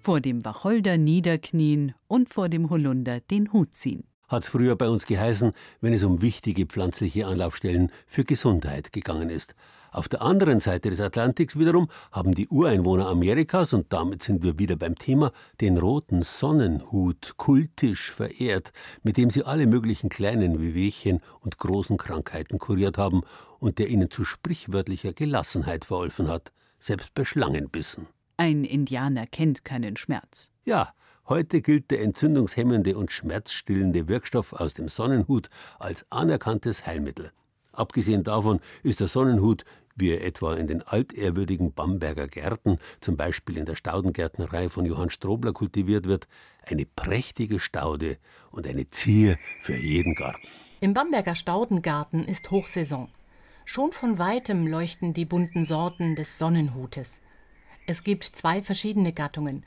Vor dem Wacholder niederknien und vor dem Holunder den Hut ziehen. Hat früher bei uns geheißen, wenn es um wichtige pflanzliche Anlaufstellen für Gesundheit gegangen ist. Auf der anderen Seite des Atlantiks wiederum haben die Ureinwohner Amerikas, und damit sind wir wieder beim Thema, den roten Sonnenhut kultisch verehrt, mit dem sie alle möglichen kleinen Wehwehchen und großen Krankheiten kuriert haben und der ihnen zu sprichwörtlicher Gelassenheit verholfen hat, selbst bei Schlangenbissen. Ein Indianer kennt keinen Schmerz. Ja, Heute gilt der entzündungshemmende und schmerzstillende Wirkstoff aus dem Sonnenhut als anerkanntes Heilmittel. Abgesehen davon ist der Sonnenhut wie er etwa in den altehrwürdigen Bamberger Gärten, zum Beispiel in der Staudengärtnerei von Johann Strobler kultiviert wird, eine prächtige Staude und eine Zier für jeden Garten. Im Bamberger Staudengarten ist Hochsaison. Schon von weitem leuchten die bunten Sorten des Sonnenhutes. Es gibt zwei verschiedene Gattungen,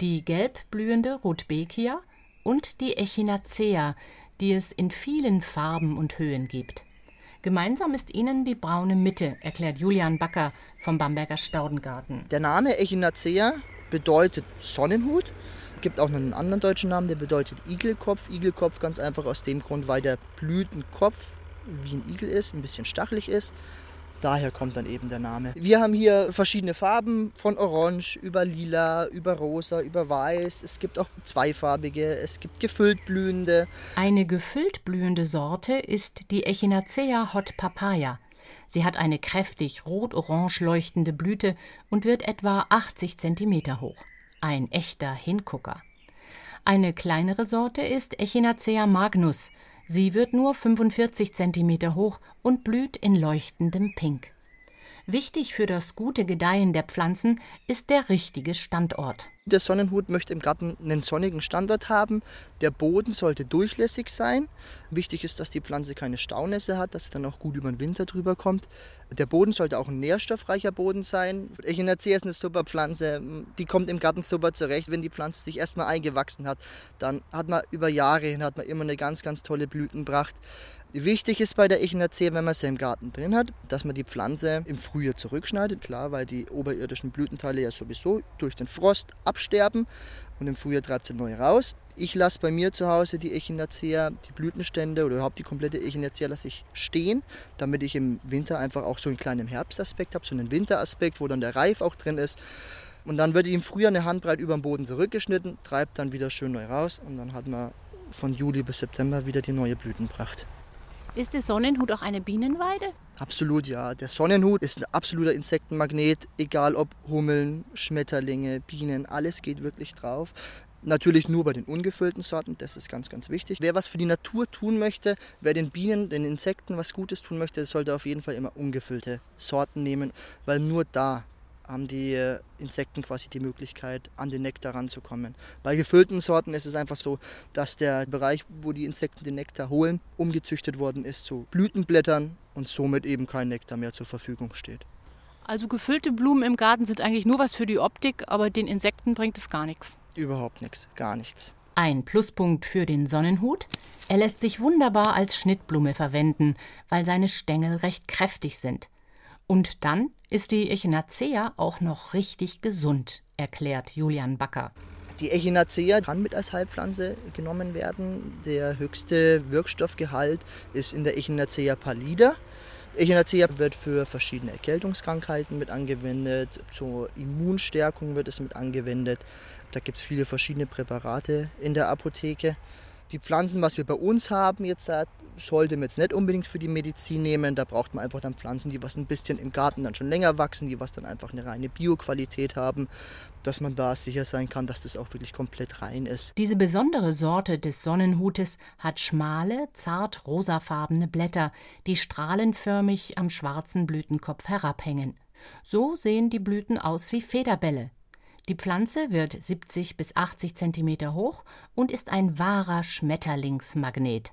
die gelb blühende Rudbeckia und die Echinacea, die es in vielen Farben und Höhen gibt. Gemeinsam ist ihnen die braune Mitte, erklärt Julian Backer vom Bamberger Staudengarten. Der Name Echinacea bedeutet Sonnenhut. Es gibt auch einen anderen deutschen Namen, der bedeutet Igelkopf. Igelkopf ganz einfach aus dem Grund, weil der Blütenkopf wie ein Igel ist, ein bisschen stachelig ist. Daher kommt dann eben der Name. Wir haben hier verschiedene Farben von Orange über Lila, über Rosa, über Weiß. Es gibt auch zweifarbige, es gibt gefüllt blühende. Eine gefüllt blühende Sorte ist die Echinacea Hot Papaya. Sie hat eine kräftig rot-orange leuchtende Blüte und wird etwa 80 cm hoch. Ein echter Hingucker. Eine kleinere Sorte ist Echinacea magnus. Sie wird nur 45 cm hoch und blüht in leuchtendem Pink. Wichtig für das gute Gedeihen der Pflanzen ist der richtige Standort. Der Sonnenhut möchte im Garten einen sonnigen Standort haben. Der Boden sollte durchlässig sein. Wichtig ist, dass die Pflanze keine Staunässe hat, dass sie dann auch gut über den Winter drüber kommt. Der Boden sollte auch ein nährstoffreicher Boden sein. Echinacea ist eine super Pflanze. Die kommt im Garten super zurecht. Wenn die Pflanze sich erstmal eingewachsen hat, dann hat man über Jahre hin hat man immer eine ganz, ganz tolle Blütenpracht. Wichtig ist bei der Echinacea, wenn man sie im Garten drin hat, dass man die Pflanze im Frühjahr zurückschneidet. Klar, weil die oberirdischen Blütenteile ja sowieso durch den Frost absterben und im Frühjahr treibt sie neu raus. Ich lasse bei mir zu Hause die Echinacea, die Blütenstände oder überhaupt die komplette Echinacea lasse ich stehen, damit ich im Winter einfach auch so einen kleinen Herbstaspekt habe, so einen Winteraspekt, wo dann der Reif auch drin ist. Und dann wird die im Frühjahr eine Handbreit über den Boden zurückgeschnitten, treibt dann wieder schön neu raus und dann hat man von Juli bis September wieder die neue Blütenpracht. Ist der Sonnenhut auch eine Bienenweide? Absolut ja. Der Sonnenhut ist ein absoluter Insektenmagnet, egal ob Hummeln, Schmetterlinge, Bienen, alles geht wirklich drauf. Natürlich nur bei den ungefüllten Sorten, das ist ganz, ganz wichtig. Wer was für die Natur tun möchte, wer den Bienen, den Insekten was Gutes tun möchte, sollte auf jeden Fall immer ungefüllte Sorten nehmen, weil nur da haben die äh, Insekten quasi die Möglichkeit, an den Nektar ranzukommen. Bei gefüllten Sorten ist es einfach so, dass der Bereich, wo die Insekten den Nektar holen, umgezüchtet worden ist zu Blütenblättern und somit eben kein Nektar mehr zur Verfügung steht. Also gefüllte Blumen im Garten sind eigentlich nur was für die Optik, aber den Insekten bringt es gar nichts. Überhaupt nichts, gar nichts. Ein Pluspunkt für den Sonnenhut. Er lässt sich wunderbar als Schnittblume verwenden, weil seine Stängel recht kräftig sind. Und dann ist die Echinacea auch noch richtig gesund, erklärt Julian Backer. Die Echinacea kann mit als Heilpflanze genommen werden. Der höchste Wirkstoffgehalt ist in der Echinacea pallida. Echinacea wird für verschiedene Erkältungskrankheiten mit angewendet, zur Immunstärkung wird es mit angewendet. Da gibt es viele verschiedene Präparate in der Apotheke. Die Pflanzen, was wir bei uns haben, jetzt sollte man jetzt nicht unbedingt für die Medizin nehmen. Da braucht man einfach dann Pflanzen, die was ein bisschen im Garten dann schon länger wachsen, die was dann einfach eine reine Bioqualität haben, dass man da sicher sein kann, dass das auch wirklich komplett rein ist. Diese besondere Sorte des Sonnenhutes hat schmale, zart rosafarbene Blätter, die strahlenförmig am schwarzen Blütenkopf herabhängen. So sehen die Blüten aus wie Federbälle. Die Pflanze wird 70 bis 80 Zentimeter hoch und ist ein wahrer Schmetterlingsmagnet.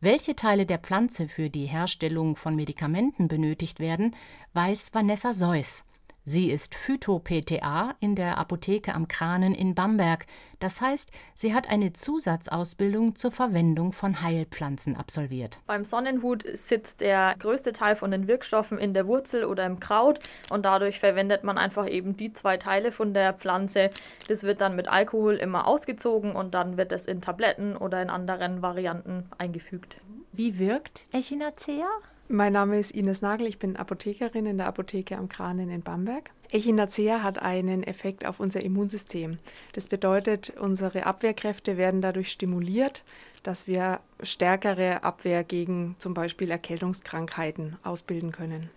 Welche Teile der Pflanze für die Herstellung von Medikamenten benötigt werden, weiß Vanessa Seuss. Sie ist Phyto-PTA in der Apotheke am Kranen in Bamberg. Das heißt, sie hat eine Zusatzausbildung zur Verwendung von Heilpflanzen absolviert. Beim Sonnenhut sitzt der größte Teil von den Wirkstoffen in der Wurzel oder im Kraut und dadurch verwendet man einfach eben die zwei Teile von der Pflanze. Das wird dann mit Alkohol immer ausgezogen und dann wird es in Tabletten oder in anderen Varianten eingefügt. Wie wirkt Echinacea? Mein Name ist Ines Nagel, ich bin Apothekerin in der Apotheke am Kranen in Bamberg. Echinacea hat einen Effekt auf unser Immunsystem. Das bedeutet, unsere Abwehrkräfte werden dadurch stimuliert, dass wir stärkere Abwehr gegen zum Beispiel Erkältungskrankheiten ausbilden können.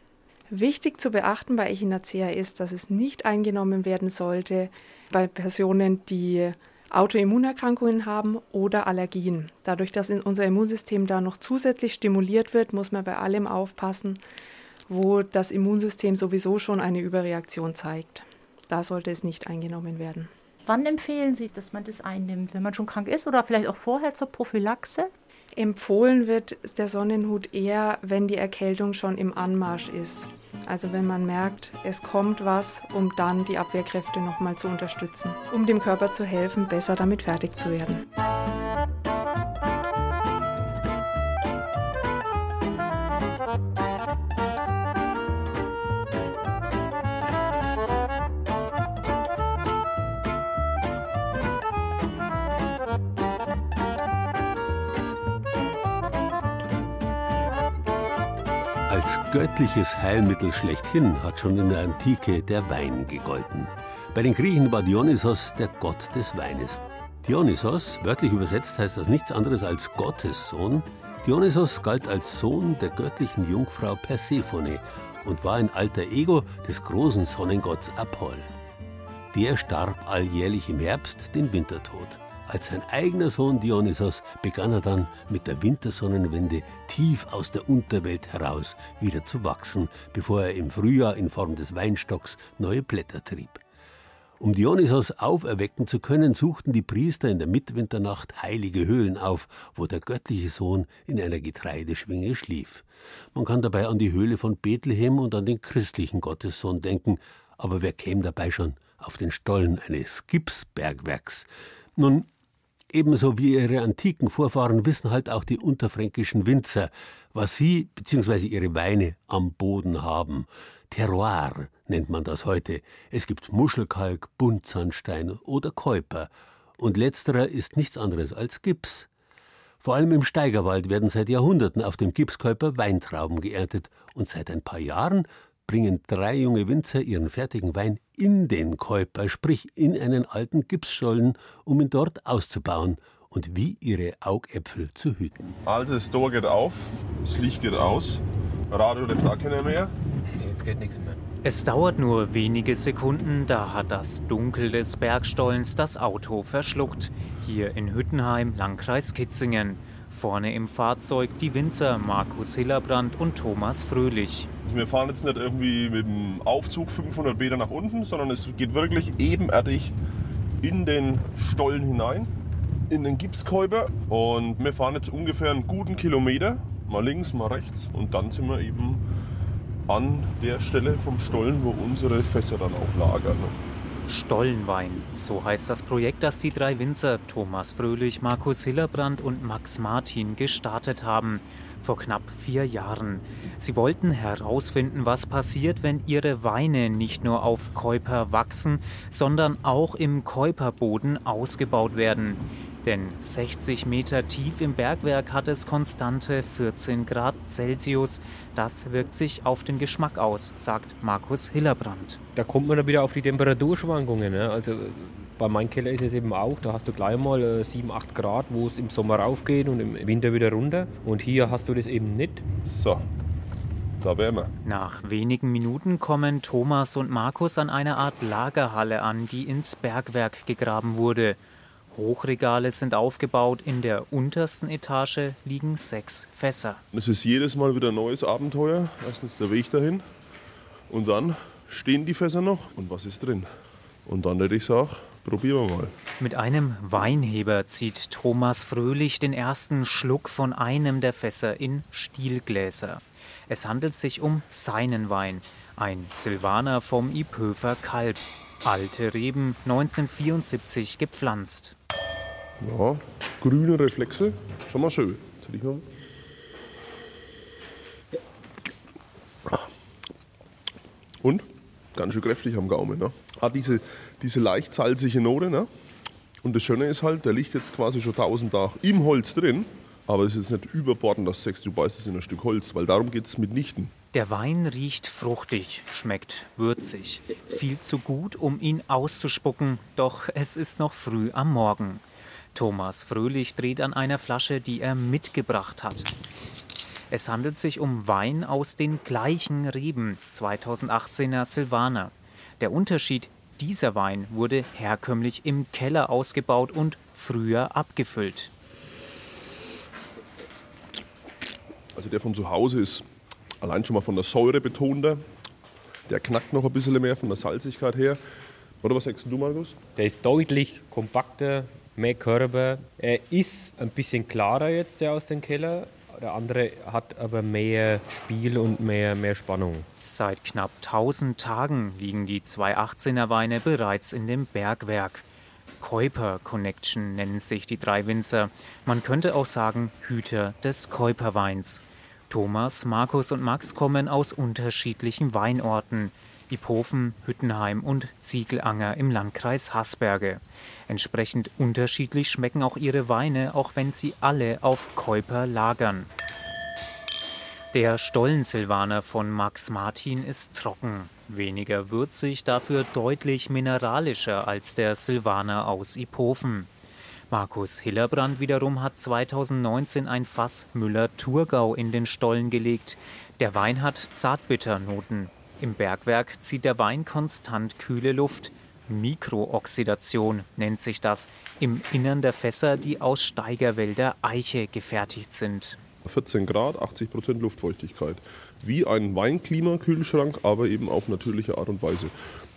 Wichtig zu beachten bei Echinacea ist, dass es nicht eingenommen werden sollte bei Personen, die Autoimmunerkrankungen haben oder Allergien. Dadurch, dass unser Immunsystem da noch zusätzlich stimuliert wird, muss man bei allem aufpassen, wo das Immunsystem sowieso schon eine Überreaktion zeigt. Da sollte es nicht eingenommen werden. Wann empfehlen Sie, dass man das einnimmt? Wenn man schon krank ist oder vielleicht auch vorher zur Prophylaxe? Empfohlen wird der Sonnenhut eher, wenn die Erkältung schon im Anmarsch ist. Also wenn man merkt, es kommt was, um dann die Abwehrkräfte nochmal zu unterstützen, um dem Körper zu helfen, besser damit fertig zu werden. Göttliches Heilmittel schlechthin hat schon in der Antike der Wein gegolten. Bei den Griechen war Dionysos der Gott des Weines. Dionysos, wörtlich übersetzt heißt das nichts anderes als Gottes Sohn. Dionysos galt als Sohn der göttlichen Jungfrau Persephone und war ein alter Ego des großen Sonnengotts Apoll. Der starb alljährlich im Herbst den Wintertod. Als sein eigener Sohn Dionysos begann er dann mit der Wintersonnenwende tief aus der Unterwelt heraus wieder zu wachsen, bevor er im Frühjahr in Form des Weinstocks neue Blätter trieb. Um Dionysos auferwecken zu können, suchten die Priester in der Mitwinternacht heilige Höhlen auf, wo der göttliche Sohn in einer Getreideschwinge schlief. Man kann dabei an die Höhle von Bethlehem und an den christlichen Gottessohn denken, aber wer käme dabei schon auf den Stollen eines Gipsbergwerks? Nun, ebenso wie ihre antiken Vorfahren wissen halt auch die unterfränkischen Winzer, was sie bzw. ihre Weine am Boden haben. Terroir nennt man das heute. Es gibt Muschelkalk, Buntsandstein oder Käuper. Und letzterer ist nichts anderes als Gips. Vor allem im Steigerwald werden seit Jahrhunderten auf dem Gipskäuper Weintrauben geerntet und seit ein paar Jahren bringen drei junge Winzer ihren fertigen Wein in den Käuper, sprich in einen alten Gipsstollen, um ihn dort auszubauen und wie ihre Augäpfel zu hüten. Also das Tor geht auf, das Licht geht aus, Radio läuft auch keiner mehr. Jetzt geht nichts mehr. Es dauert nur wenige Sekunden, da hat das Dunkel des Bergstollens das Auto verschluckt. Hier in Hüttenheim, Landkreis Kitzingen. Vorne im Fahrzeug die Winzer Markus Hillerbrand und Thomas Fröhlich. Wir fahren jetzt nicht irgendwie mit dem Aufzug 500 Meter nach unten, sondern es geht wirklich ebenerdig in den Stollen hinein, in den Gipskäuper. Und wir fahren jetzt ungefähr einen guten Kilometer, mal links, mal rechts. Und dann sind wir eben an der Stelle vom Stollen, wo unsere Fässer dann auch lagern. Stollenwein, so heißt das Projekt, das die drei Winzer Thomas Fröhlich, Markus Hillerbrand und Max Martin gestartet haben. Vor knapp vier Jahren. Sie wollten herausfinden, was passiert, wenn ihre Weine nicht nur auf Käuper wachsen, sondern auch im Käuperboden ausgebaut werden. Denn 60 Meter tief im Bergwerk hat es konstante 14 Grad Celsius. Das wirkt sich auf den Geschmack aus, sagt Markus Hillerbrand. Da kommt man dann wieder auf die Temperaturschwankungen. Ne? Also bei meinem Keller ist es eben auch, da hast du gleich mal 7, äh, 8 Grad, wo es im Sommer raufgeht und im Winter wieder runter. Und hier hast du das eben nicht. So, da wären wir. Nach wenigen Minuten kommen Thomas und Markus an einer Art Lagerhalle an, die ins Bergwerk gegraben wurde. Hochregale sind aufgebaut. In der untersten Etage liegen sechs Fässer. Es ist jedes Mal wieder ein neues Abenteuer. Erstens der Weg dahin und dann stehen die Fässer noch und was ist drin. Und dann hätte ich gesagt, probieren wir mal. Mit einem Weinheber zieht Thomas Fröhlich den ersten Schluck von einem der Fässer in Stielgläser. Es handelt sich um seinen Wein, ein Silvaner vom Ipöfer Kalb. Alte Reben, 1974 gepflanzt. Ja, grüne Reflexe, schon mal schön. Und? Ganz schön kräftig am Gaumen. Ne? Hat diese, diese leicht salzige Note. Ne? Und das Schöne ist halt, der liegt jetzt quasi schon tausend Tage im Holz drin. Aber es ist nicht überbordend, dass du sagst, du beißt es in ein Stück Holz, weil darum geht es mitnichten. Der Wein riecht fruchtig, schmeckt würzig. Viel zu gut, um ihn auszuspucken, doch es ist noch früh am Morgen. Thomas Fröhlich dreht an einer Flasche, die er mitgebracht hat. Es handelt sich um Wein aus den gleichen Reben, 2018er Silvaner. Der Unterschied, dieser Wein wurde herkömmlich im Keller ausgebaut und früher abgefüllt. Also der von zu Hause ist allein schon mal von der Säure betonter. Der knackt noch ein bisschen mehr von der Salzigkeit her. Oder was sagst du, Markus? Der ist deutlich kompakter, mehr Körper. Er ist ein bisschen klarer jetzt der aus dem Keller. Der andere hat aber mehr Spiel und mehr, mehr Spannung. Seit knapp 1000 Tagen liegen die 218er Weine bereits in dem Bergwerk. Käuper Connection nennen sich die drei Winzer. Man könnte auch sagen Hüter des Käuperweins. Thomas, Markus und Max kommen aus unterschiedlichen Weinorten. Iphofen, Hüttenheim und Ziegelanger im Landkreis Hasberge. Entsprechend unterschiedlich schmecken auch ihre Weine, auch wenn sie alle auf Käuper lagern. Der Stollensilvaner von Max Martin ist trocken, weniger würzig, dafür deutlich mineralischer als der Silvaner aus Iphofen. Markus Hillerbrand wiederum hat 2019 ein Fass Müller-Thurgau in den Stollen gelegt. Der Wein hat Zartbitternoten. Im Bergwerk zieht der Wein konstant kühle Luft. Mikrooxidation nennt sich das im Innern der Fässer, die aus Steigerwälder Eiche gefertigt sind. 14 Grad, 80 Prozent Luftfeuchtigkeit. wie ein Weinklimakühlschrank, aber eben auf natürliche Art und Weise.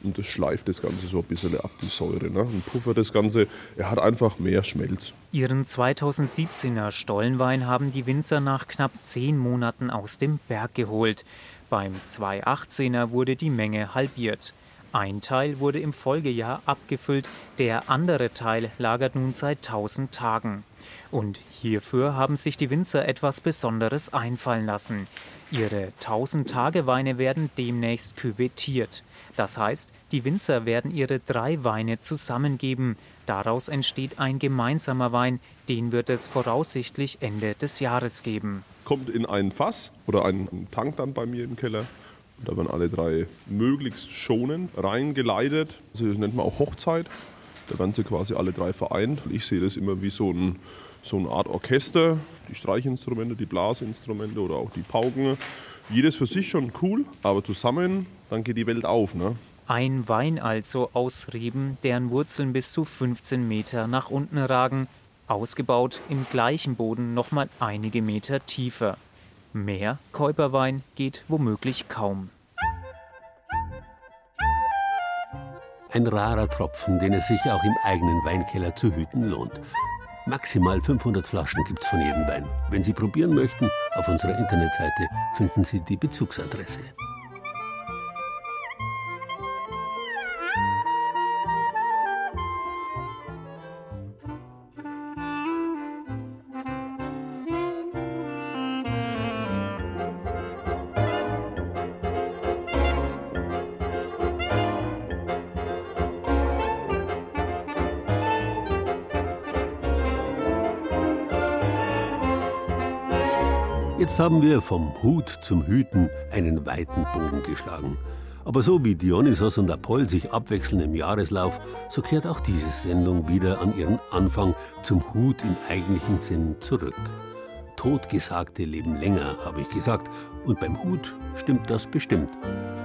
Und das schleift das Ganze so ein bisschen ab, die Säure. Ne? Und puffert das Ganze. Er hat einfach mehr Schmelz. Ihren 2017er Stollenwein haben die Winzer nach knapp zehn Monaten aus dem Berg geholt. Beim 218er wurde die Menge halbiert. Ein Teil wurde im Folgejahr abgefüllt, der andere Teil lagert nun seit 1000 Tagen. Und hierfür haben sich die Winzer etwas Besonderes einfallen lassen. Ihre 1000-Tage-Weine werden demnächst küvettiert. Das heißt, die Winzer werden ihre drei Weine zusammengeben. Daraus entsteht ein gemeinsamer Wein, den wird es voraussichtlich Ende des Jahres geben. Kommt in ein Fass oder einen Tank dann bei mir im Keller. Da werden alle drei möglichst schonend reingeleitet. Also das nennt man auch Hochzeit. Da werden sie quasi alle drei vereint. Ich sehe das immer wie so, ein, so eine Art Orchester. Die Streichinstrumente, die Blasinstrumente oder auch die Pauken. Jedes für sich schon cool, aber zusammen, dann geht die Welt auf. Ne? Ein Wein also aus Reben, deren Wurzeln bis zu 15 Meter nach unten ragen, ausgebaut im gleichen Boden nochmal einige Meter tiefer. Mehr Käuperwein geht womöglich kaum. Ein rarer Tropfen, den es sich auch im eigenen Weinkeller zu hüten lohnt. Maximal 500 Flaschen gibt's von jedem Wein. Wenn Sie probieren möchten, auf unserer Internetseite finden Sie die Bezugsadresse. Jetzt haben wir vom Hut zum Hüten einen weiten Bogen geschlagen. Aber so wie Dionysos und Apoll sich abwechseln im Jahreslauf, so kehrt auch diese Sendung wieder an ihren Anfang zum Hut im eigentlichen Sinn zurück. Totgesagte leben länger, habe ich gesagt, und beim Hut stimmt das bestimmt.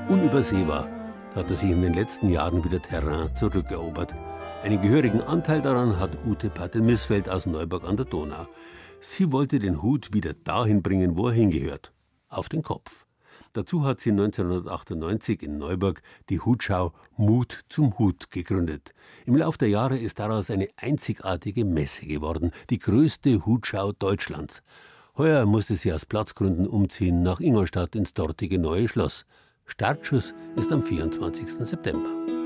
Unübersehbar hat er sich in den letzten Jahren wieder Terrain zurückerobert. Einen gehörigen Anteil daran hat Ute Patel-Missfeld aus Neuburg an der Donau. Sie wollte den Hut wieder dahin bringen, wo er hingehört, auf den Kopf. Dazu hat sie 1998 in Neuburg die Hutschau Mut zum Hut gegründet. Im Lauf der Jahre ist daraus eine einzigartige Messe geworden, die größte Hutschau Deutschlands. Heuer musste sie aus Platzgründen umziehen nach Ingolstadt ins dortige Neue Schloss. Startschuss ist am 24. September.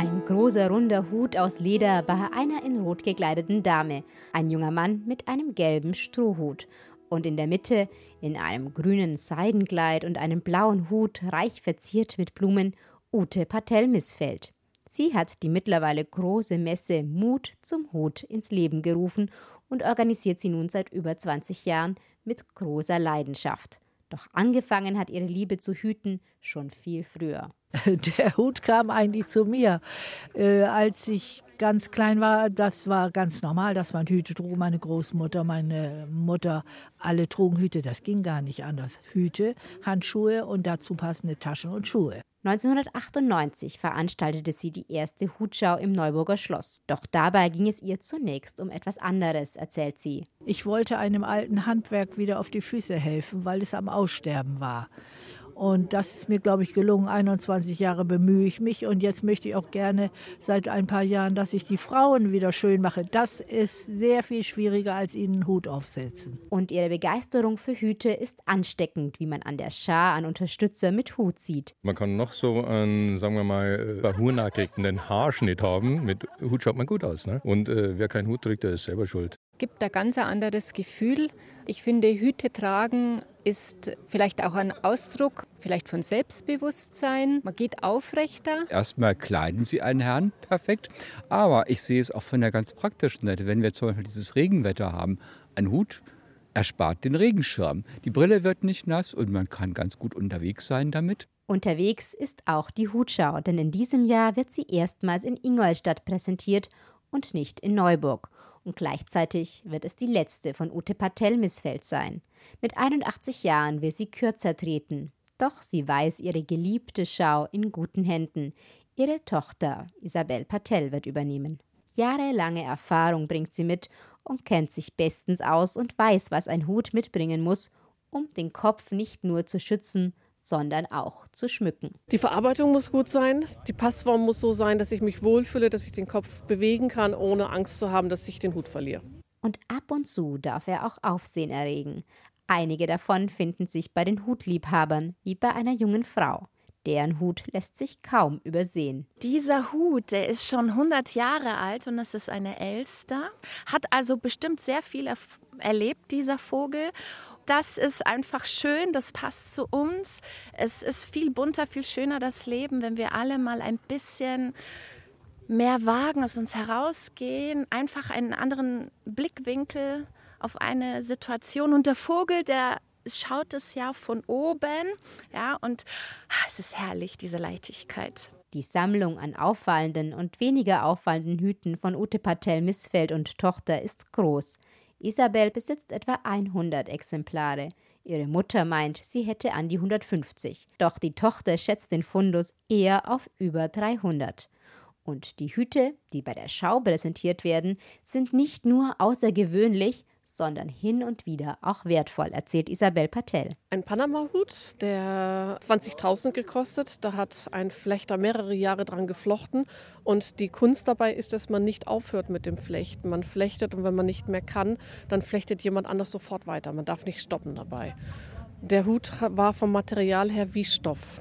Ein großer runder Hut aus Leder bei einer in Rot gekleideten Dame, ein junger Mann mit einem gelben Strohhut. Und in der Mitte, in einem grünen Seidenkleid und einem blauen Hut, reich verziert mit Blumen, Ute Patel-Missfeld. Sie hat die mittlerweile große Messe Mut zum Hut ins Leben gerufen und organisiert sie nun seit über 20 Jahren mit großer Leidenschaft. Doch angefangen hat ihre Liebe zu Hüten schon viel früher. Der Hut kam eigentlich zu mir, äh, als ich ganz klein war. Das war ganz normal, dass man Hüte trug. Meine Großmutter, meine Mutter, alle trugen Hüte. Das ging gar nicht anders. Hüte, Handschuhe und dazu passende Taschen und Schuhe. 1998 veranstaltete sie die erste Hutschau im Neuburger Schloss. Doch dabei ging es ihr zunächst um etwas anderes, erzählt sie. Ich wollte einem alten Handwerk wieder auf die Füße helfen, weil es am Aussterben war. Und das ist mir, glaube ich, gelungen. 21 Jahre bemühe ich mich. Und jetzt möchte ich auch gerne seit ein paar Jahren, dass ich die Frauen wieder schön mache. Das ist sehr viel schwieriger, als ihnen einen Hut aufsetzen. Und ihre Begeisterung für Hüte ist ansteckend, wie man an der Schar an Unterstützer mit Hut sieht. Man kann noch so einen, sagen wir mal, verhurnagelten Haarschnitt haben. Mit Hut schaut man gut aus. Ne? Und äh, wer keinen Hut trägt, der ist selber schuld gibt ein ganz anderes Gefühl. Ich finde, Hüte tragen ist vielleicht auch ein Ausdruck vielleicht von Selbstbewusstsein. Man geht aufrechter. Erstmal kleiden Sie einen Herrn perfekt, aber ich sehe es auch von der ganz praktischen Seite. Wenn wir zum Beispiel dieses Regenwetter haben, ein Hut erspart den Regenschirm. Die Brille wird nicht nass und man kann ganz gut unterwegs sein damit. Unterwegs ist auch die Hutschau, denn in diesem Jahr wird sie erstmals in Ingolstadt präsentiert und nicht in Neuburg und gleichzeitig wird es die letzte von Ute Patel Missfeld sein. Mit 81 Jahren will sie kürzer treten. Doch sie weiß ihre geliebte Schau in guten Händen. Ihre Tochter Isabel Patel wird übernehmen. Jahrelange Erfahrung bringt sie mit und kennt sich bestens aus und weiß, was ein Hut mitbringen muss, um den Kopf nicht nur zu schützen, sondern auch zu schmücken. Die Verarbeitung muss gut sein, die Passform muss so sein, dass ich mich wohlfühle, dass ich den Kopf bewegen kann, ohne Angst zu haben, dass ich den Hut verliere. Und ab und zu darf er auch Aufsehen erregen. Einige davon finden sich bei den Hutliebhabern, wie bei einer jungen Frau. Deren Hut lässt sich kaum übersehen. Dieser Hut, der ist schon 100 Jahre alt und es ist eine Elster. Hat also bestimmt sehr viel erlebt, dieser Vogel das ist einfach schön, das passt zu uns. Es ist viel bunter, viel schöner das Leben, wenn wir alle mal ein bisschen mehr wagen, aus uns herausgehen, einfach einen anderen Blickwinkel auf eine Situation. Und der Vogel, der schaut es ja von oben, ja, und ah, es ist herrlich, diese Leichtigkeit. Die Sammlung an auffallenden und weniger auffallenden Hüten von Ute Patel Missfeld und Tochter ist groß. Isabel besitzt etwa 100 Exemplare. Ihre Mutter meint, sie hätte an die 150. Doch die Tochter schätzt den Fundus eher auf über 300. Und die Hüte, die bei der Schau präsentiert werden, sind nicht nur außergewöhnlich, sondern hin und wieder auch wertvoll, erzählt Isabel Patel. Ein Panama-Hut, der 20.000 gekostet. Da hat ein Flechter mehrere Jahre dran geflochten. Und die Kunst dabei ist, dass man nicht aufhört mit dem Flechten. Man flechtet und wenn man nicht mehr kann, dann flechtet jemand anders sofort weiter. Man darf nicht stoppen dabei. Der Hut war vom Material her wie Stoff.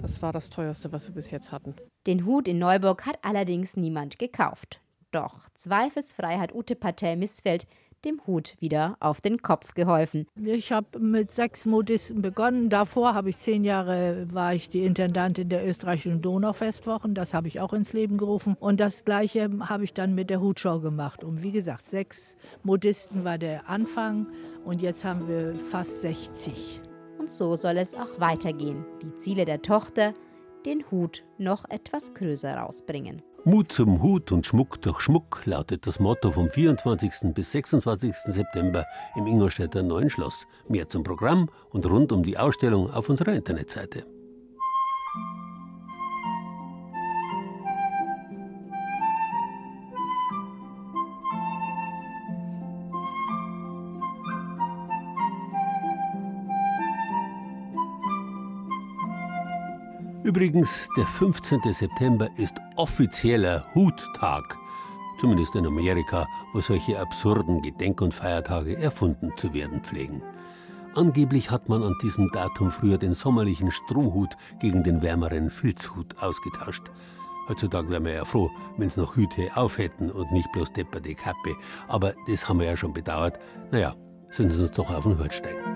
Das war das teuerste, was wir bis jetzt hatten. Den Hut in Neuburg hat allerdings niemand gekauft. Doch zweifelsfrei hat Ute Patel Missfeld dem Hut wieder auf den Kopf geholfen. Ich habe mit sechs Modisten begonnen. Davor habe ich zehn Jahre war ich die Intendantin der österreichischen Donaufestwochen. Das habe ich auch ins Leben gerufen. Und das Gleiche habe ich dann mit der Hutschau gemacht. Und wie gesagt, sechs Modisten war der Anfang. Und jetzt haben wir fast 60. Und so soll es auch weitergehen. Die Ziele der Tochter, den Hut noch etwas größer rausbringen. Mut zum Hut und Schmuck durch Schmuck lautet das Motto vom 24. bis 26. September im Ingolstädter Neuen Schloss. Mehr zum Programm und rund um die Ausstellung auf unserer Internetseite. Übrigens, der 15. September ist offizieller Huttag. Zumindest in Amerika, wo solche absurden Gedenk- und Feiertage erfunden zu werden pflegen. Angeblich hat man an diesem Datum früher den sommerlichen Strohhut gegen den wärmeren Filzhut ausgetauscht. Heutzutage wären wir ja froh, wenn es noch Hüte auf hätten und nicht bloß depperte Kappe. Aber das haben wir ja schon bedauert. Naja, sind Sie uns doch auf den Hut.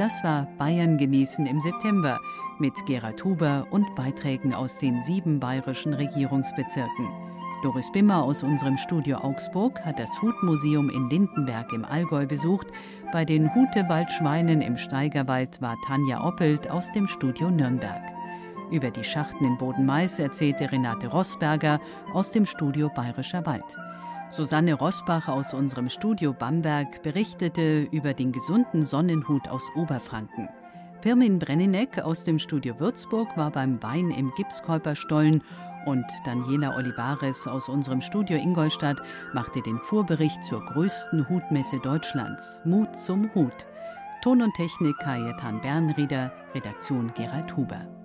Das war Bayern genießen im September mit Gerhard Huber und Beiträgen aus den sieben bayerischen Regierungsbezirken. Doris Bimmer aus unserem Studio Augsburg hat das Hutmuseum in Lindenberg im Allgäu besucht. Bei den Hutewaldschweinen im Steigerwald war Tanja Oppelt aus dem Studio Nürnberg. Über die Schachten in Bodenmais erzählte Renate Rossberger aus dem Studio Bayerischer Wald. Susanne Rosbach aus unserem Studio Bamberg berichtete über den gesunden Sonnenhut aus Oberfranken. Pirmin Brennineck aus dem Studio Würzburg war beim Wein im Gipskäuperstollen und Daniela Olivares aus unserem Studio Ingolstadt machte den Vorbericht zur größten Hutmesse Deutschlands, Mut zum Hut. Ton und Technik Kajetan Bernrieder, Redaktion Gerald Huber.